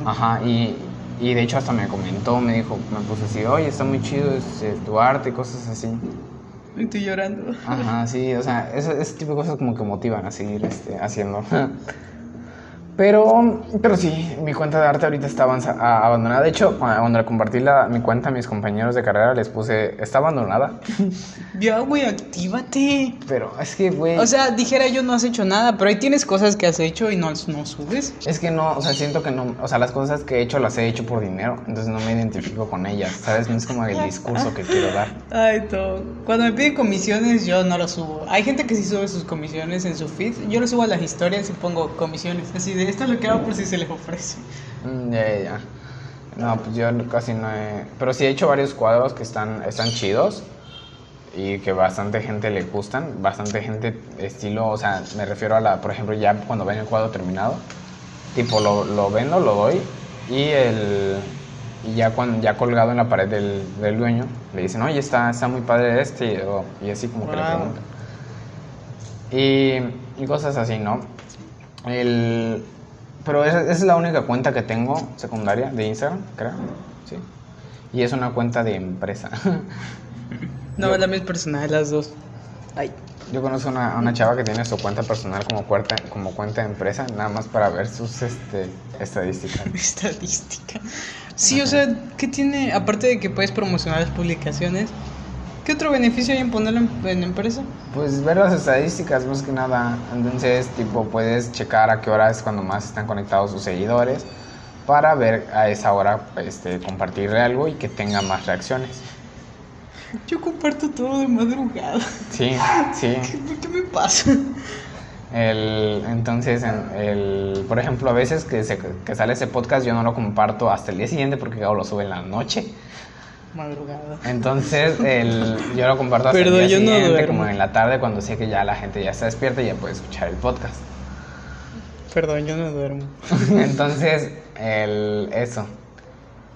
Ajá, y, y de hecho hasta me comentó, me dijo, me puso así, oye, está muy chido este, tu arte, cosas así. Estoy llorando. Ajá, sí, o sea, ese, ese tipo de cosas como que motivan a seguir este, haciendo. Pero, pero sí, mi cuenta de arte ahorita está avanza- a- abandonada. De hecho, cuando le compartí la, mi cuenta a mis compañeros de carrera, les puse, está abandonada. Ya, güey, actívate. Pero es que, güey, O sea, dijera yo no has hecho nada, pero ahí tienes cosas que has hecho y no, no subes. es que no, o sea, siento que no, o sea, las cosas que he hecho las he hecho por dinero, entonces no me identifico con ellas, ¿sabes? No es como el discurso que quiero dar. Ay, todo. Cuando me piden comisiones, yo no lo subo. Hay gente que sí sube sus comisiones en su feed. Yo lo subo a las historias y pongo comisiones. Así de esto es lo que hago por si se les ofrece. Mm, Ya, ya, ya. No, pues yo casi no he... Pero sí he hecho varios cuadros que están, están chidos y que bastante gente le gustan. Bastante gente estilo, o sea, me refiero a la, por ejemplo, ya cuando ven el cuadro terminado, tipo lo, lo vendo, lo doy y el... Y ya, cuando, ya colgado en la pared del, del dueño, le dicen, oye, está, está muy padre este, y, o- y así como que le preguntan. Y, y cosas así, ¿no? El, pero esa, esa es la única cuenta que tengo secundaria de Instagram, creo. Sí. Y es una cuenta de empresa. No, Yo- la misma personal, las dos. Ay. Yo conozco una, a una chava que tiene su cuenta personal como cuenta, como cuenta de empresa, nada más para ver sus este, estadísticas. Estadística. Sí, o sea, ¿qué tiene? Aparte de que puedes promocionar las publicaciones, ¿qué otro beneficio hay en ponerlo en, en empresa? Pues ver las estadísticas más que nada. Entonces, tipo, puedes checar a qué hora es cuando más están conectados sus seguidores para ver a esa hora este, compartirle algo y que tenga más reacciones. Yo comparto todo de madrugada. Sí, sí. ¿Qué, qué me pasa? El, entonces, en- el, por ejemplo, a veces que, se- que sale ese podcast yo no lo comparto hasta el día siguiente porque Gabo lo sube en la noche. Madrugada. Entonces, el, yo lo comparto hasta Perdón, el día yo no siguiente, como en la tarde, cuando sé que ya la gente ya está despierta y ya puede escuchar el podcast. Perdón, yo no duermo. Entonces, el, eso.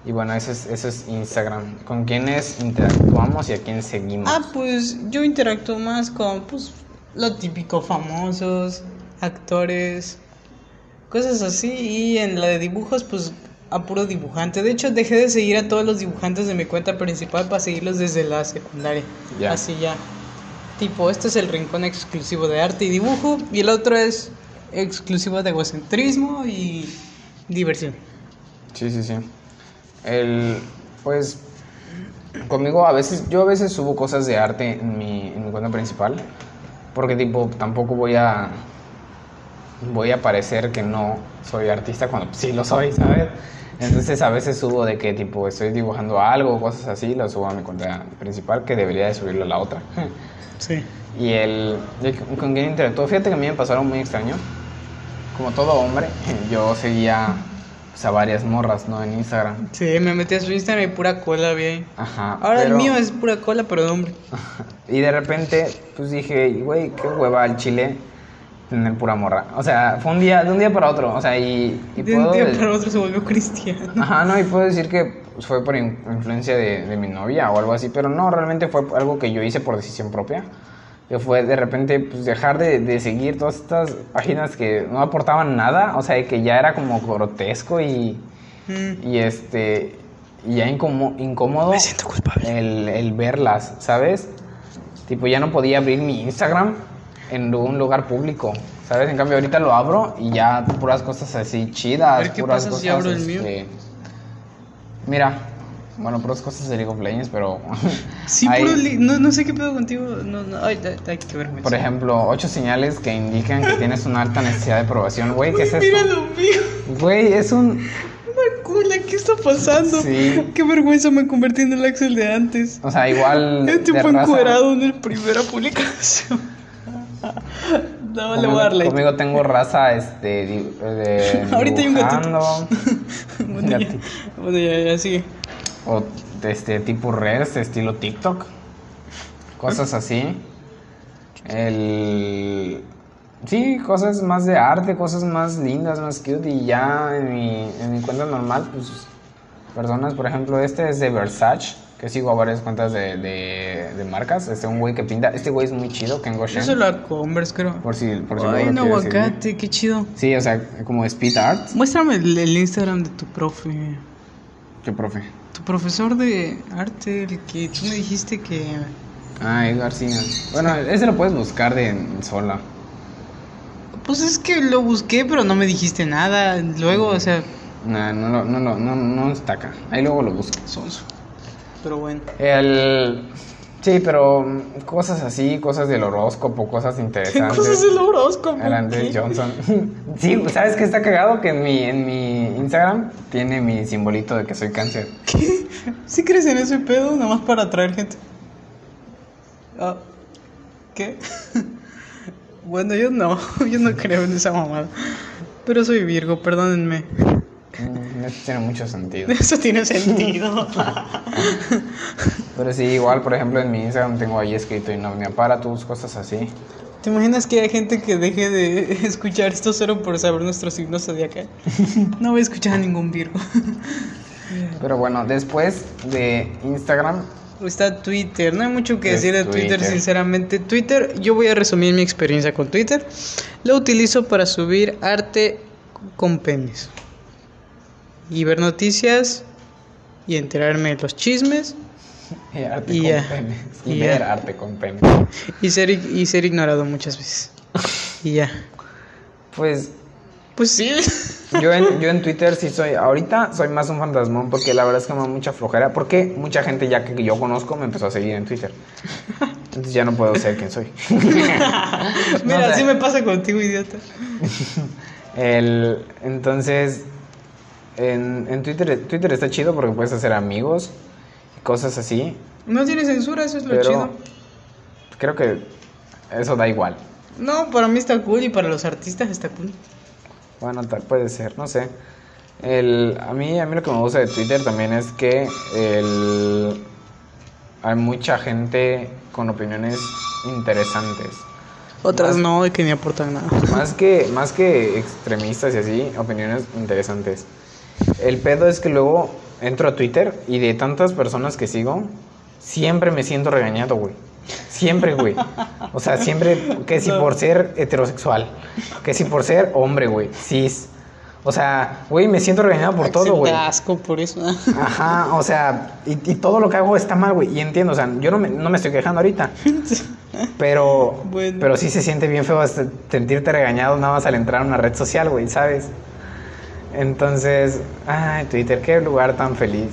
Y bueno, eso es, eso es Instagram. ¿Con quiénes interactuamos y a quién seguimos? Ah, pues yo interactúo más con, pues, lo típico, famosos, actores, cosas así. Y en la de dibujos, pues, a puro dibujante. De hecho, dejé de seguir a todos los dibujantes de mi cuenta principal para seguirlos desde la secundaria. Así ya. Tipo, este es el rincón exclusivo de arte y dibujo. Y el otro es exclusiva de egocentrismo y diversión. Sí, sí, sí. El, pues, conmigo a veces, yo a veces subo cosas de arte en mi, en mi cuenta principal, porque tipo, tampoco voy a, voy a parecer que no soy artista cuando sí lo soy, ¿sabes? Entonces a veces subo de que tipo estoy dibujando algo, cosas así, lo subo a mi cuenta principal, que debería de subirlo a la otra. Sí. Y el, de- con quién interactúo, fíjate que a mí me pasaron muy extraño. Como todo hombre, yo seguía pues, a varias morras, ¿no? En Instagram. Sí, me metí a su Instagram y pura cola bien. Ajá. Ahora pero- el mío es pura cola, pero de hombre. Y de repente, pues dije, güey, qué hueva al chile tener pura morra. O sea, fue un día, de un día para otro. O sea, y, y de un día para otro se volvió cristiano. Ajá, no, y puedo decir que fue por in- influencia de, de mi novia o algo así, pero no, realmente fue algo que yo hice por decisión propia. Que fue de repente pues, dejar de, de seguir todas estas páginas que no aportaban nada, o sea, que ya era como grotesco y, Mm. y este y ya incómo- incómodo Me siento culpable. el, el verlas, ¿sabes? Tipo, ya no podía abrir mi Instagram en un lugar público, ¿sabes? En cambio, ahorita lo abro y ya puras cosas así chidas. A ver, ¿qué puras pasa si cosas, abro el mío? este, Mira, bueno, puras cosas de League of Legends, pero. Sí, hay, puro no, no sé qué pedo contigo. No, no, ay, ay, ay, qué vergüenza. Por ejemplo, ocho señales que indican que tienes una alta necesidad de aprobación. Güey, ¿qué es Mira esto? lo mío. Güey, es un. Una cola, ¿qué está pasando? Sí. Qué vergüenza me convertí en el Axel de antes. O sea, igual. Este fue encuerado en la primera publicación. No, le voy a Conmigo, conmigo tengo raza, este. de Ahorita hay un gatito. bueno, ya, bueno, ya, ya, sigue. O de este tipo redes, estilo TikTok. Cosas así. El. Sí, cosas más de arte, cosas más lindas, más cute. Y ya en mi, en mi cuenta normal, pues. Personas, por ejemplo, este es de Versace. Que sigo a varias cuentas de, de, de marcas. Este un güey que pinta. Este güey es muy chido, Kengo Shen. Eso la Converse, creo. Por si, por si Ay, un lo seguir. aguacate, qué chido. Sí, o sea, como speed art. Muéstrame el, el Instagram de tu profe. ¿Qué profe? Tu profesor de arte, el que tú me dijiste que. Ah, Edgar García. Bueno, ese lo puedes buscar de en sola. Pues es que lo busqué, pero no me dijiste nada. Luego, o sea, Nah, no, lo- no, lo- no, no está acá. Ahí luego lo busco. sonso. Pero bueno. El... Sí, pero cosas así, cosas del horóscopo, cosas ¿Qué interesantes. cosas del horóscopo? El Andrés. Johnson. sí, ¿sabes qué está cagado? Que en mi, en mi Instagram tiene mi simbolito de que soy cáncer. ¿Qué? ¿Sí crees en ese pedo? Nada más para atraer gente. Ah, ¿Qué? bueno, yo no. Yo no creo en esa mamada. Pero soy Virgo, perdónenme. Mm, Eso tiene mucho sentido. Eso tiene sentido. Pero sí, igual, por ejemplo, en mi Instagram tengo ahí escrito Insomnia para tus cosas así. ¿Te imaginas que hay gente que deje de escuchar esto solo por saber nuestro signo zodiacal? No voy a escuchar a ningún Virgo. Pero bueno, después de Instagram, Está Twitter, no hay mucho que decir de Twitter, Twitter. sinceramente. Twitter, yo voy a resumir mi experiencia con Twitter. Lo utilizo para subir arte con penes. Y ver noticias y enterarme de los chismes y arte Y con ya. penes. Y, Y ver ya. arte con penes. y ser, y ser ignorado muchas veces. Y ya. Pues Pues sí. yo en, yo en Twitter sí soy, ahorita soy más un fantasmón porque la verdad es que me da mucha flojera. Porque mucha gente ya que yo conozco me empezó a seguir en Twitter. Entonces ya no puedo ser quien soy. Mira, No así me pasa contigo, idiota. El, entonces, en, en Twitter, Twitter está chido porque puedes hacer amigos y cosas así. No tiene censura, eso es lo Pero chido. creo que eso da igual. No, para mí está cool y para los artistas está cool. Bueno, tal, puede ser, no sé. El, a, mí, a mí lo que me gusta de Twitter también es que el, hay mucha gente con opiniones interesantes. Otras Más- no, y que ni aportan nada. Más que, más que extremistas y así, opiniones interesantes. El pedo es que luego entro a Twitter y de tantas personas que sigo, siempre me siento regañado, güey. Siempre, güey. O sea, siempre que si por ser heterosexual, que si por ser hombre, güey, cis. O sea, güey, me siento regañado por todo, güey. asco por eso. Ajá, o sea, y, y todo lo que hago está mal, güey. Y entiendo, o sea, yo no me, no me estoy quejando ahorita. Pero, Bueno. pero sí se siente bien feo sentirte regañado nada más al entrar a una red social, güey, ¿sabes? Entonces, ay, Twitter, qué lugar tan feliz.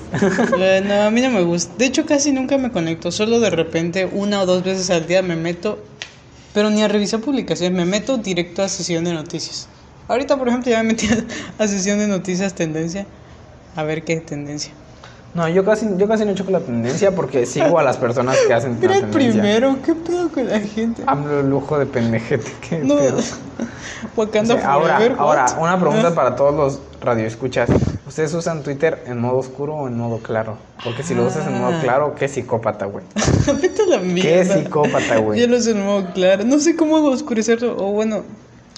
No, a mí no me gusta. De hecho, casi nunca me conecto. Solo de repente, una o dos veces al día me meto. Pero ni a revisar publicaciones. Me meto directo a sesión de noticias. Ahorita, por ejemplo, ya me metí a, a sesión de noticias tendencia. A ver qué tendencia. No, yo casi, yo casi no choco la tendencia porque sigo a las personas que hacen la Era el tendencia. primero. ¿Qué pedo con la gente? Hablo lujo de pendejete, qué No. pedo. Wakanda Sí, ahora, what? ahora, una pregunta Ah. para todos los radioescuchas. ¿Ustedes usan Twitter en modo oscuro o en modo claro? Porque si lo usas en modo Ah. claro, qué psicópata, güey. Vete a la Qué mierda. psicópata, güey. Yo lo sé en modo claro. No sé cómo oscurecerlo. O bueno,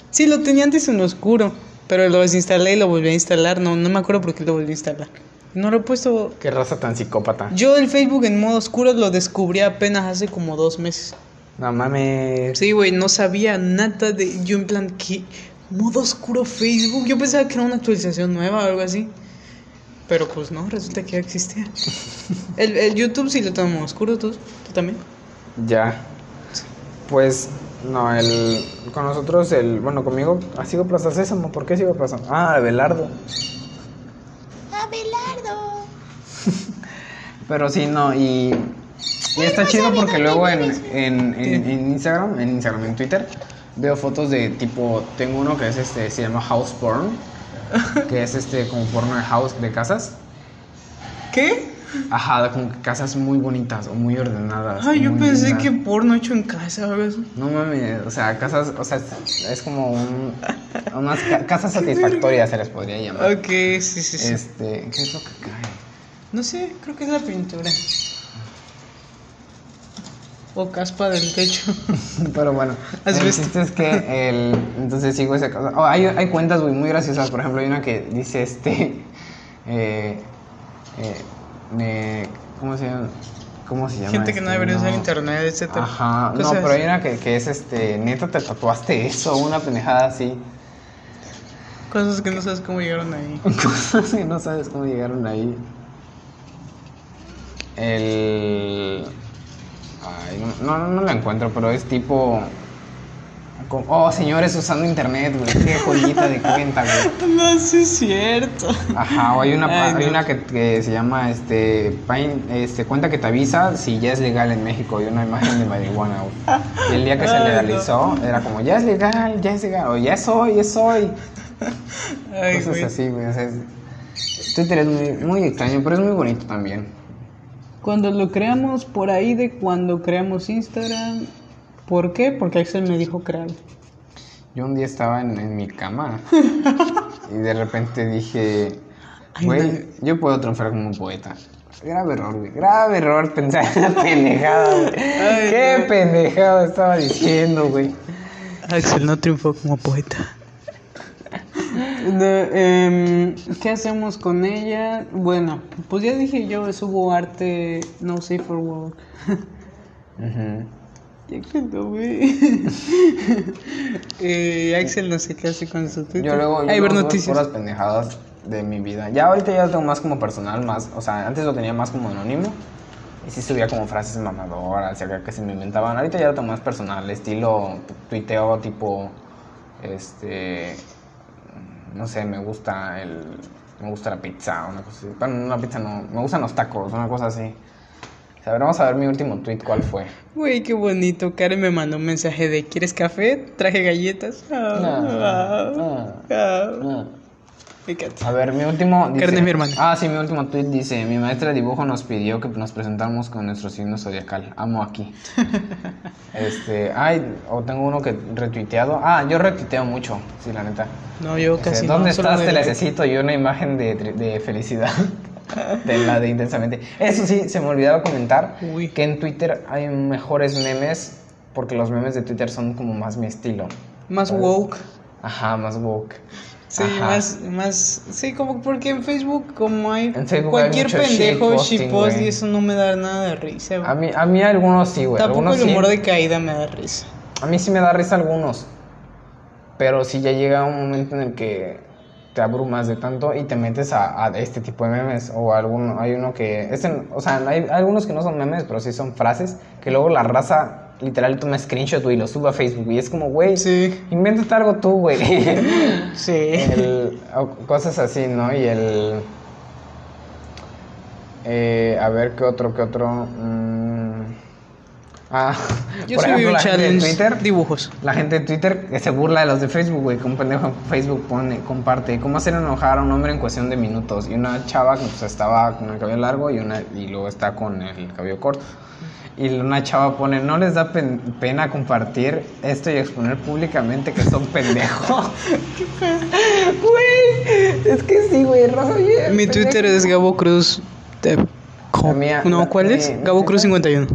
sí, lo tenía antes en oscuro. Pero lo desinstalé y lo volví a instalar. No, no me acuerdo por qué lo volví a instalar. No lo he puesto. Qué raza tan psicópata. Yo el Facebook en modo oscuro lo descubrí apenas hace como dos meses. No mames. Sí, güey, no sabía nada de. Yo en plan, ¿qué? ¿Modo oscuro Facebook? Yo pensaba que era una actualización nueva o algo así. Pero pues no, resulta que ya existía. El, el YouTube sí lo modo oscuro, ¿tú? ¿Tú también? Ya. Pues, no, el. Con nosotros, el. Bueno, conmigo, ah, sigo Plaza Sésamo. ¿Por qué sigo Plaza? Ah, Abelardo. Abelardo. Pero sí, no, y. Y está chido porque luego en, en, en, en Instagram, en Instagram, en Twitter, veo fotos de tipo. Tengo uno que es este, se llama House Porn. Que es este, como porno de house de casas. ¿Qué? Ajá, como que casas muy bonitas o muy ordenadas. Ay, yo pensé lindas. que porno hecho en casa o. No mames, o sea, casas, o sea, es, es como un, unas ca- casas satisfactorias se les podría llamar. Ok, sí, sí, sí. Este, ¿qué es lo que cae? No sé, creo que es la pintura. O caspa del techo. Pero bueno, ¿Has el chiste es que el, entonces sigo esa cosa. Oh, hay, hay cuentas güey, muy graciosas, por ejemplo, hay una que dice este, eh, eh, eh, ¿cómo se llama? ¿Cómo se llama? Gente que no este? debería usar internet, etcétera. Ajá, no, pero hay una que, que es este, neta te tatuaste eso, una pendejada así. Cosas que no sabes cómo llegaron ahí. Cosas que no sabes cómo llegaron ahí. El. Ay, no, no, no la encuentro, pero es tipo. como- Oh, señores usando internet, güey. Qué joyita de cuenta, güey. No, sí es cierto. Ajá, o hay una, Ay, hay no. una que, que se llama este, Pain- este cuenta que te avisa si ya es legal en México y una imagen de marihuana, güey. Y el día que se no. legalizó era como ya es legal, ya es legal, o ya es hoy, es hoy. Ay, Cosas güey. así, güey. o sea, es- Twitter es muy, muy extraño, pero es muy bonito también. Cuando lo creamos por ahí de cuando creamos Instagram. ¿Por qué? Porque Axel me dijo crearlo. Yo un día estaba en, en mi cama y de repente dije, güey, yo puedo triunfar como un poeta. Grave error, güey. Grave error pensar en la pendejada, güey. Qué no. pendejada estaba diciendo, güey. Axel no triunfó como poeta. De, em, ¿Qué hacemos con ella? Bueno, pues ya dije yo, subo arte no safe for work. Ya que güey. eh, Axel no sé qué hace con su Twitter. Yo luego, yo Ahí ver noticias. puras pendejadas de mi vida. Ya ahorita ya lo tengo más como personal, más, o sea, antes lo tenía más como anónimo. Y sí subía como frases mamadoras y acá que se me inventaban. Ahorita ya lo tengo más personal, estilo tu- tuiteo tipo, este, no sé, me gusta el, me gusta la pizza, una cosa así. Bueno, no la pizza no, me gustan los tacos, una cosa así. O sea, a ver, vamos a ver mi último tweet, ¿cuál fue? Güey, qué bonito. Karen me mandó un mensaje de ¿Quieres café? Traje galletas. Ah, ah, Ah, ah. ah. A ver, mi último. Dice, Karen es mi hermana. Ah, sí, mi último tweet dice: Mi maestra de dibujo nos pidió que nos presentáramos con nuestro signo zodiacal. Amo aquí. este, ay, o tengo uno que retuiteado. Ah, yo retuiteo mucho, sí, la neta. No, yo Este, casi ¿Dónde no. estás? Te necesito. Y una imagen de, de felicidad. de la de intensamente. Eso sí, se me olvidaba comentar Uy. que en Twitter hay mejores memes. Porque los memes de Twitter son como más mi estilo. Más woke. Ajá, más woke. Sí, Ajá. más, más, sí, como porque en Facebook como hay Facebook cualquier hay pendejo shitpost y eso no me da nada de risa. A mí, a mí algunos sí, güey. Tampoco algunos el humor sí. de caída me da risa. A mí sí me da risa algunos. Pero sí ya llega un momento en el que te abrumas de tanto y te metes a, a este tipo de memes o alguno, hay uno que, este, o sea, hay algunos que no son memes, pero sí son frases que luego la raza literal toma screenshot güey, y lo sube a Facebook y es como, güey, Sí. invéntate algo tú, güey. Sí. El- cosas así, ¿no? Y el... eh, a ver, ¿qué otro, qué otro? Mm, ah, Yo por ejemplo, un la gente de Twitter dibujos. la gente de Twitter se burla de los de Facebook, güey. Que un pendejo en Facebook pone, comparte cómo hacer enojar a un hombre en cuestión de minutos. Y una chava que pues, estaba con el cabello largo y, una, y luego está con el cabello corto. Y una chava pone, no les da pen- pena compartir esto y exponer públicamente que son pendejos. Güey, es que sí, güey, raza bien. Mi Twitter es Gabo Cruz. La mía- no, la- ¿cuál mi- es? mi Gabo Cruz Twitter- 51.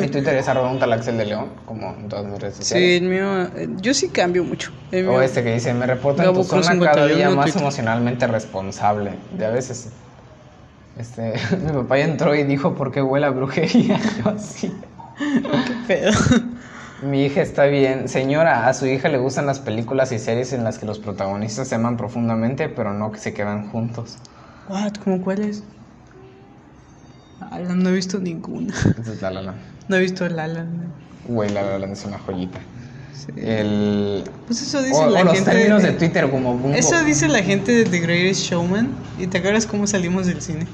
Mi Twitter es arroba un talaxel de león, como en todas mis redes Sí, sociales. el mío. eh, Yo sí cambio mucho. O este que dice, me reporto en Gabo tu Cruz zona cada 51 día en más Twitter. emocionalmente responsable. De a veces, este, mi papá ya entró y dijo, ¿por qué huele a brujería? Yo así. Qué pedo. Mi hija está bien. Señora, a su hija le gustan las películas y series en las que los protagonistas se aman profundamente, pero no que se quedan juntos. What? ¿Cómo cuál es? Ala, no he visto ninguna. Esa es La La. No he visto La La. Güey, La La Land es una joyita. Sí. El... Pues eso dice O, la o los gente. términos de Twitter como... Bumbo. Eso dice la gente de The Greatest Showman. ¿Y te acuerdas cómo salimos del cine?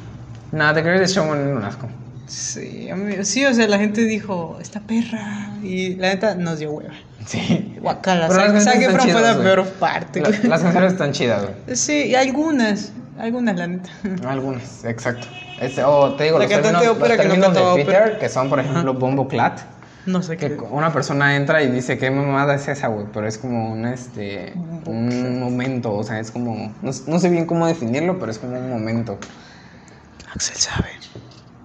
Nada, The Greatest Showman es un asco. Sí, a mí- sí, o sea, la gente dijo, esta perra. Y la neta nos dio hueva. Sí. Guacala, Pero Zac Zac Efron fue la peor parte. La- las canciones están chidas, güey. Sí, y algunas, algunas la neta. Algunas, exacto. Este, o te digo, La los términos, los que no términos de ópera. que son, por ejemplo, Bombo Clat, No sé que qué. una persona entra y dice, ¿qué mamada es esa, güey? Pero es como un, este, un momento, o sea, es como, no, no sé bien cómo definirlo, pero es como un momento. Axel sabe.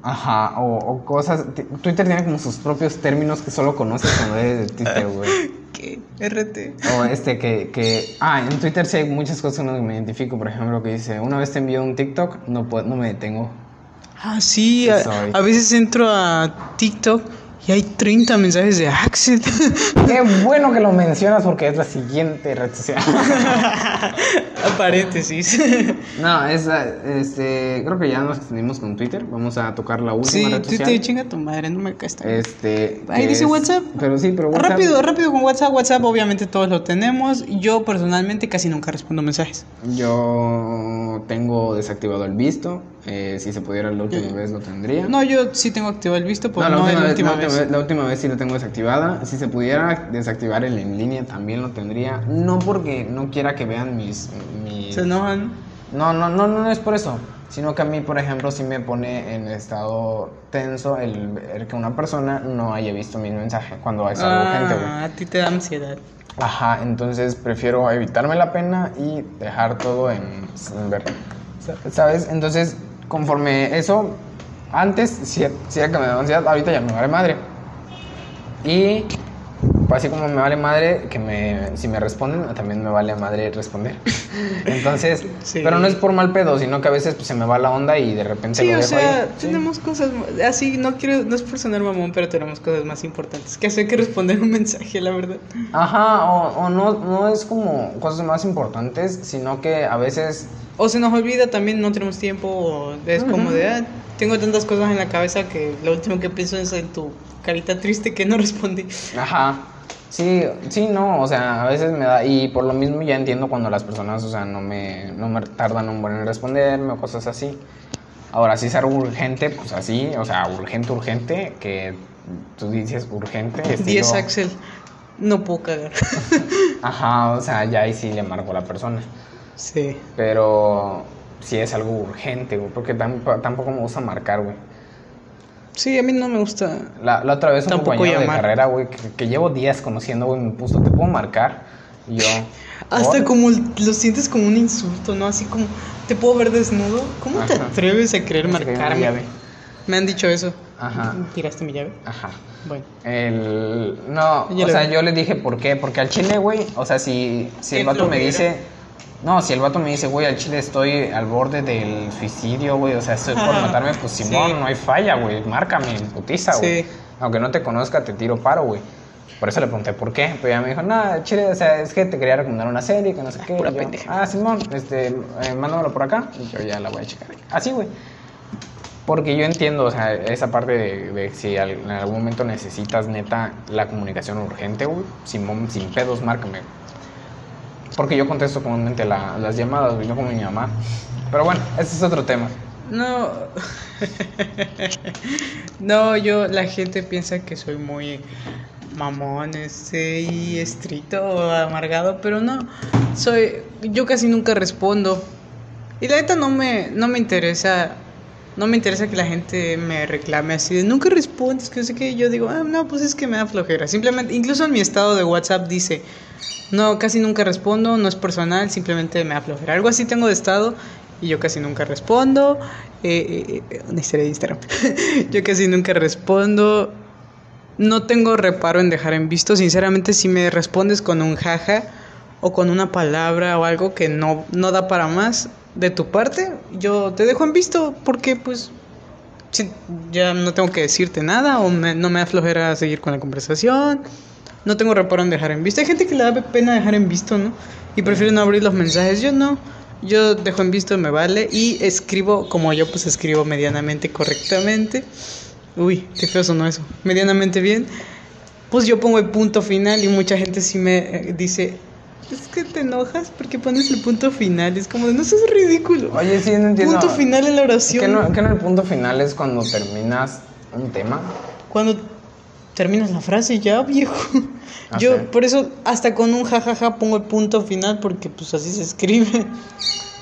Ajá, o, o cosas, Twitter tiene como sus propios términos que solo conoces cuando eres de Twitter, güey. ¿Qué? RT. O este que, que, ah, en Twitter sí hay muchas cosas con las que me identifico, por ejemplo, que dice, una vez te envío un TikTok, no, puedo, no me detengo. Ah, sí, a, veces entro a TikTok y hay 30 mensajes de Axel. Qué bueno que lo mencionas porque es la siguiente red social. a paréntesis. No, es, eh, este, creo que ya nos extendimos con Twitter. Vamos a tocar la última sí, red Twitter, social. chinga tu madre, no me caes Este, Ahí dice es- WhatsApp. Pero sí, pero WhatsApp. Rápido, rápido con WhatsApp. WhatsApp, obviamente todos lo tenemos. Yo personalmente casi nunca respondo mensajes. Yo tengo desactivado el visto. eh, si se pudiera la última vez lo tendría. No, yo sí tengo activado el visto, pero No, no, la, última la vez, última la, última vez. vez, la última vez sí lo tengo desactivada. Si se pudiera desactivar el en línea también lo tendría. No porque no quiera que vean mis... mis... Se enojan. No, no, no, no es por eso. Sino que a mí, por ejemplo, sí me pone en estado tenso el ver que una persona no haya visto mi mensaje cuando es algo urgente, güey. Ah, a ti te da ansiedad. Ajá, entonces prefiero evitarme la pena y dejar todo en, en ver. ¿Sabes? Entonces, conforme eso, antes sí, sí era que me daba ansiedad, ahorita ya me vale madre. Y pues, así como me vale madre, que me, si me responden, también me vale madre responder. Entonces, Sí. pero no es por mal pedo, sino que a veces pues, se me va la onda y de repente Sí, lo o dejo sea, ahí. Sí. tenemos cosas ma- así, no quiero, no es por sonar mamón, pero tenemos cosas más importantes que hacer que responder un mensaje, la verdad. Ajá, o, o no, no es como cosas más importantes, sino que a veces O se nos olvida también, no tenemos tiempo, o es como de, ah, tengo tantas cosas en la cabeza que lo último que pienso es en tu carita triste que no respondí. Ajá. Sí, sí, no, o sea, a veces me da, y por lo mismo ya entiendo cuando las personas, o sea, no me, no me tardan un buen en responderme o cosas así. Ahora, si es algo urgente, pues así, o sea, urgente, urgente, que tú dices urgente. 10 estilo- Axel, no puedo cagar. Ajá, o sea, ya ahí sí le marco a la persona. sí. Pero si es algo urgente, güey, porque tamp- tampoco me gusta marcar, güey. Sí, a mí no me gusta. La, la otra vez un Tampoco compañero de llamar. carrera, güey, que, que llevo días conociendo, güey, me puso, ¿te puedo marcar? Y yo... Hasta "¿Por?". como lo sientes como un insulto, ¿no? Así como, ¿te puedo ver desnudo? ¿Cómo te atreves a querer marcarme? Me han dicho eso. Ajá. ¿Tiraste mi llave? Ajá. Bueno. El... No, o sea, yo le dije, ¿por qué? Porque al chile, güey, o sea, si, si el vato me dice... No, si el vato me dice, güey, al chile estoy al borde del suicidio, güey, o sea, estoy por matarme, pues Simón, Sí. no hay falla, güey, márcame, putiza, güey. Sí. Aunque no te conozca, te tiro paro, güey. Por eso le pregunté por qué. Pero ella me dijo, no, chile, o sea, es que te quería recomendar una serie, que no sé qué. pura yo, ah, Simón, este, eh, mándamelo por acá. Y yo ya la voy a checar. Así, güey. Porque yo entiendo, o sea, esa parte de, de si al- en algún momento necesitas neta la comunicación urgente, güey, Simón, sin pedos, márcame. Porque yo contesto comúnmente la- las llamadas, no como mi mamá. Pero bueno, ese es otro tema. No. no, yo, la gente piensa que soy muy mamón, este, y estricto amargado, pero no. Soy, yo casi nunca respondo. Y la neta no me, no me interesa, no me interesa que la gente me reclame así de nunca respondes, que no sé qué. Yo digo, ah, no, pues es que me da flojera. Simplemente, incluso en mi estado de WhatsApp dice, no, casi nunca respondo, no es personal, simplemente me da flojera. Algo así tengo de estado y yo casi nunca respondo. Eh, eh, eh, una historia de Instagram. yo casi nunca respondo. No tengo reparo en dejar en visto. Sinceramente, si me respondes con un jaja o con una palabra o algo que no, no da para más de tu parte, yo te dejo en visto porque pues ya no tengo que decirte nada o me- no me da flojera seguir con la conversación. No tengo reparo en dejar en visto. Hay gente que le da pena dejar en visto, ¿no? Y prefiere no abrir los mensajes. Yo no. Yo dejo en visto, me vale. Y escribo como yo, pues escribo medianamente correctamente. Uy, qué feo sonó eso. Medianamente bien. Pues yo pongo el punto final y mucha gente sí me eh, dice, es que te enojas porque pones el punto final. Es como, no seas ridículo. Oye, sí, no entiendo. punto final en la oración. ¿Qué no, qué no el punto final es cuando terminas un tema? Cuando terminas la frase ya, viejo. Ah, Yo sí. por eso hasta con un jajaja pongo el punto final porque pues así se escribe.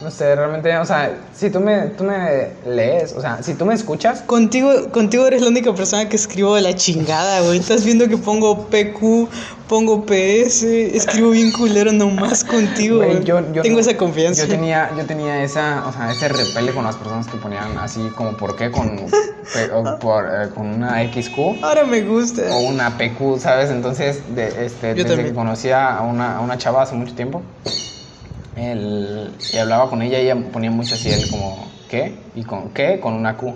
No sé, realmente, o sea, si tú me, tú me lees, o sea, si tú me escuchas, Contigo, contigo eres la única persona que escribo de la chingada, güey. Estás viendo que pongo PQ, pongo PS, escribo bien culero nomás contigo, güey, yo, yo Tengo esa confianza. Yo tenía, yo tenía esa, o sea, ese repele con las personas que ponían así como por qué con, pe- o por, eh, con una XQ Ahora me gusta. o una PQ, ¿sabes? Entonces, de, este, Yo desde también. que conocía a una, a una chava hace mucho tiempo, el, y hablaba con ella, ella ponía mucho así, él como, ¿qué? Y con ¿qué? Con una Q.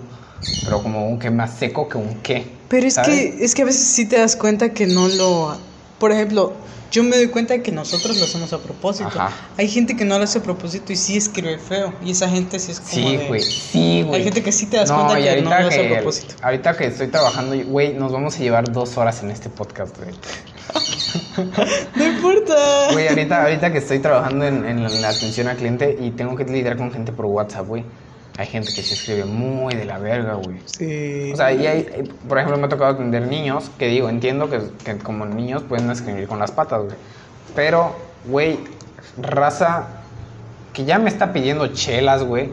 Pero como un que más seco que un qué. Pero es que, es que a veces sí te das cuenta que no lo... Por ejemplo, yo me doy cuenta que nosotros lo hacemos a propósito. Ajá. Hay gente que no lo hace a propósito y sí escribe feo. Y esa gente sí es como Sí, de- güey, sí, güey. Hay gente que sí te das cuenta y que no lo hace a que- propósito. Ahorita que estoy trabajando, güey, nos vamos a llevar dos horas en este podcast, güey. No importa. Güey, ahorita, ahorita que estoy trabajando en, en la atención al cliente y tengo que lidiar con gente por WhatsApp, güey. Hay gente que se escribe muy de la verga, güey. Sí. O sea, y hay, eh, por ejemplo, me ha tocado atender niños que digo, entiendo que, que como niños pueden escribir con las patas, güey. Pero, güey, raza que ya me está pidiendo chelas, güey.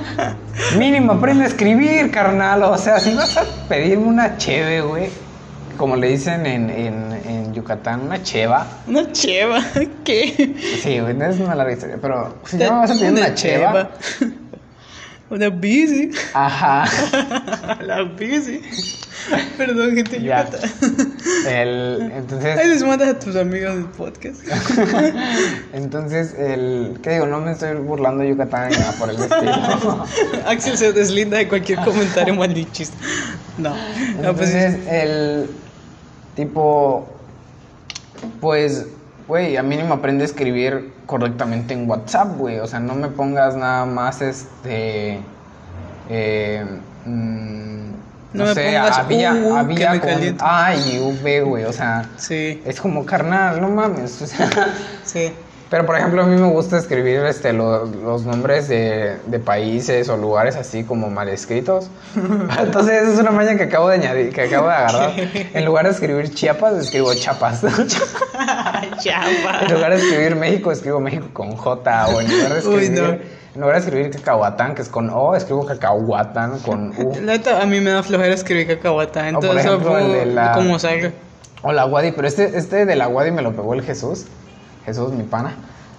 Mínimo aprende a escribir, carnal. O sea, si vas a pedirme una cheve, güey, como le dicen en, en, en Yucatán, una cheva. Una cheva. ¿Qué? Sí, güey, no es una larga historia, pero si ya me vas a pedir una, cheva. Una bici. Ajá. La bici. Perdón, gente Ya. El, entonces. Ahí les mandas a tus amigos del podcast. Entonces, el, ¿qué digo? No me estoy burlando de Yucatán ni nada por el estilo. Axel se deslinda de cualquier comentario malinchista. No. No, pues Entonces, el tipo, pues, güey, a mínimo aprende a escribir correctamente en WhatsApp, güey. O sea, no me pongas nada más este. Eh, mm, No no, me sé, pongas había, me con. A y V, güey. O sea, sí, es como carnal, no mames. O sea. sí. Pero por ejemplo, a mí me gusta escribir este, lo- los nombres de, de países o lugares así como mal escritos. Entonces, esa es una maña que acabo de añadir, que acabo de agarrar. En lugar de escribir Chiapas, escribo Chapas. Chapa. en lugar de escribir México, escribo México con J. O en lugar de Uy, escribir, no. en lugar de escribir Cacahuatán, que es con O, escribo Cacahuatán con U. A mí me da flojera escribir cacahuata. O por Entonces, ejemplo, el de la- como salga. O la Wadi, pero este, este de la Wadi me lo pegó el Jesús. Jesús, mi pana.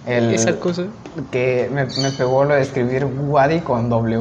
El, Esa cosa. que me, me pegó lo de escribir Wadi con W.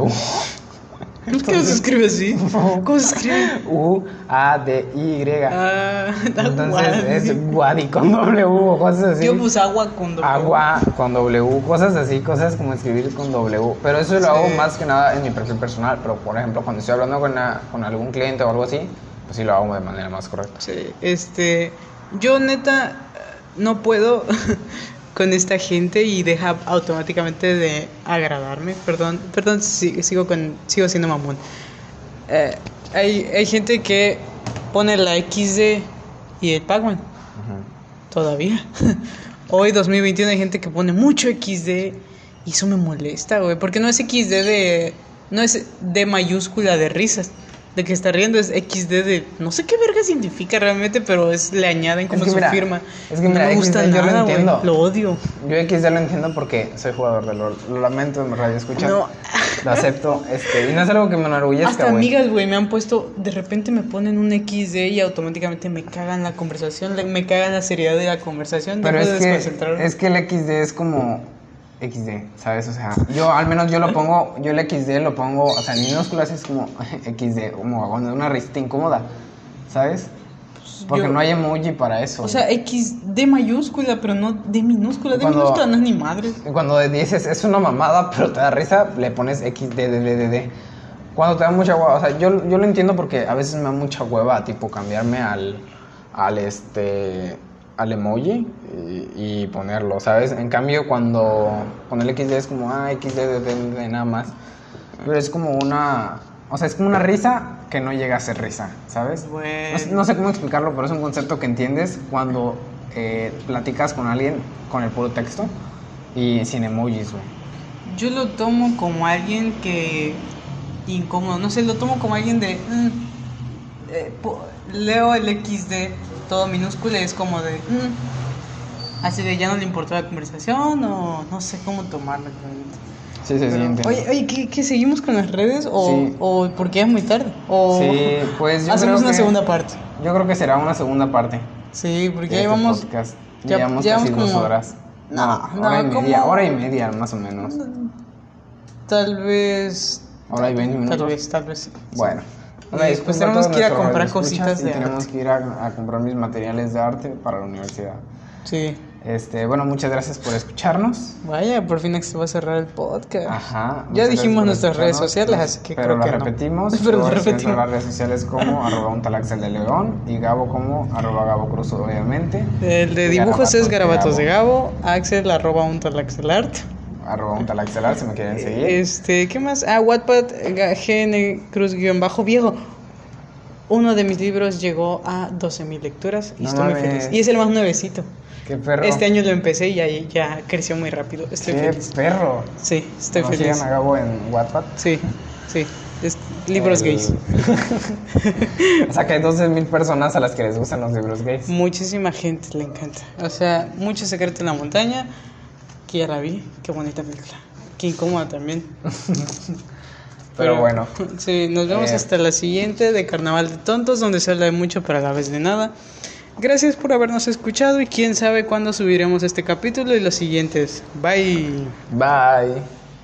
¿Por qué no se escribe así? ¿Cómo se escribe? U A D Y. Ah, Entonces es Wadi con W o cosas así. Yo puse agua con doble. Agua con W, cosas así, cosas como escribir con W. Pero eso lo hago más que nada en mi perfil personal. Pero por ejemplo, cuando estoy hablando con, una- con algún cliente o algo así, pues sí lo hago de manera más correcta. Sí, este. Yo neta no puedo con esta gente y deja automáticamente de agradarme. Perdón, perdón, si- sigo con sigo siendo mamón. Eh, hay, hay gente que pone la XD y el Pac-Man todavía. Hoy 2021 hay gente que pone mucho XD y eso me molesta, güey, porque no es XD de no es D mayúscula de risas. De que está riendo es XD de no sé qué verga significa realmente, pero es le añaden como que su mira, firma. es que no mira, me gusta XD yo lo nada, güey. entiendo. Lo odio. Yo XD lo entiendo porque soy jugador de LOL. Lo lamento, en radio escucha. No. Lo acepto. Este, y no es algo que me enorgullezca, Hasta amigas, güey, me han puesto, de repente me ponen un XD y automáticamente me cagan la conversación, me cagan la seriedad de la conversación, Pero es que, desconcentrarme. es que el XD es como XD, ¿sabes? O sea, yo al menos yo lo pongo, yo el XD lo pongo, o sea, en minúsculas es como XD, como cuando una risita incómoda, ¿sabes? Porque yo- no hay emoji para eso. O sea, X de mayúscula, pero no de minúscula. De Cuando- minúscula no es ni madre. Cuando dices es una mamada, pero te da risa, le pones XDDDD. Cuando te da mucha hueva, o sea, yo, yo lo entiendo porque a veces me da mucha hueva, tipo, cambiarme al, al este, al emoji y, ponerlo, ¿sabes? En cambio, cuando con el XD es como, ah, XDDD nada más. Pero es como una, o sea, es como una risa que no llega a ser risa, ¿sabes? Bueno. no sé cómo explicarlo, pero es un concepto que entiendes cuando eh, platicas con alguien con el puro texto y sin emojis, güey. Yo lo tomo como alguien que. incómodo. No sé, lo tomo como alguien de. mm, eh, leo el XD todo minúscula y es como de. mm, así de ya no le importó la conversación o no sé cómo tomarlo. realmente. Sí, Pero- entiendo. oye, oye ¿qué, qué, seguimos con las redes? ¿O, Sí. o porque es muy tarde? ¿O Sí, pues yo hacemos creo una que- segunda parte? Yo creo que será una segunda parte. Sí, porque ya este llevamos. podcast. ya- llevamos llevamos casi dos como- horas. No, no, hora y media, como- hora y media más o menos. Tal vez. Hora y 20 minutos. Tal vez, tal vez. sí. Bueno. Una después tenemos que ir a comprar cositas de tenemos arte. que ir a, a comprar mis materiales de arte para la universidad. Sí. Este, bueno, muchas gracias por escucharnos. Vaya, por fin se va a cerrar el podcast. Ajá. Ya dijimos nuestras redes sociales, así que Pero creo lo que no. repetimos. Pero lo repetimos. las redes sociales como arroba un talaxel de León y Gabo como arroba Gabo Cruz, obviamente. El de dibujos es Garabatos de Gabo. Axel, arroba un talaxelart. Arroba un talaxelar si me quieren seguir. Este, ¿qué más? Ah, Wattpad, Ga- GN Cruz guion bajo viejo. Uno de mis libros llegó a 12.000 lecturas y No estoy muy feliz. Y es el más nuevecito. Qué perro. Este año lo empecé y ya, ya creció muy rápido. Estoy Qué feliz. perro. Sí, estoy ¿No feliz. sigan a Gabo en Wattpad? Sí, sí. Es- libros El- gays. o sea que hay 12 mil personas a las que les gustan los libros gays. Muchísima gente le encanta. O sea, mucho secreto en la montaña. Que ya la vi. Qué bonita película. Qué incómoda también. Pero bueno. Sí, nos vemos Eh. hasta la siguiente de Carnaval de Tontos, donde se habla de mucho pero a la vez de nada. Gracias por habernos escuchado y quién sabe cuándo subiremos este capítulo y los siguientes. Bye. Bye.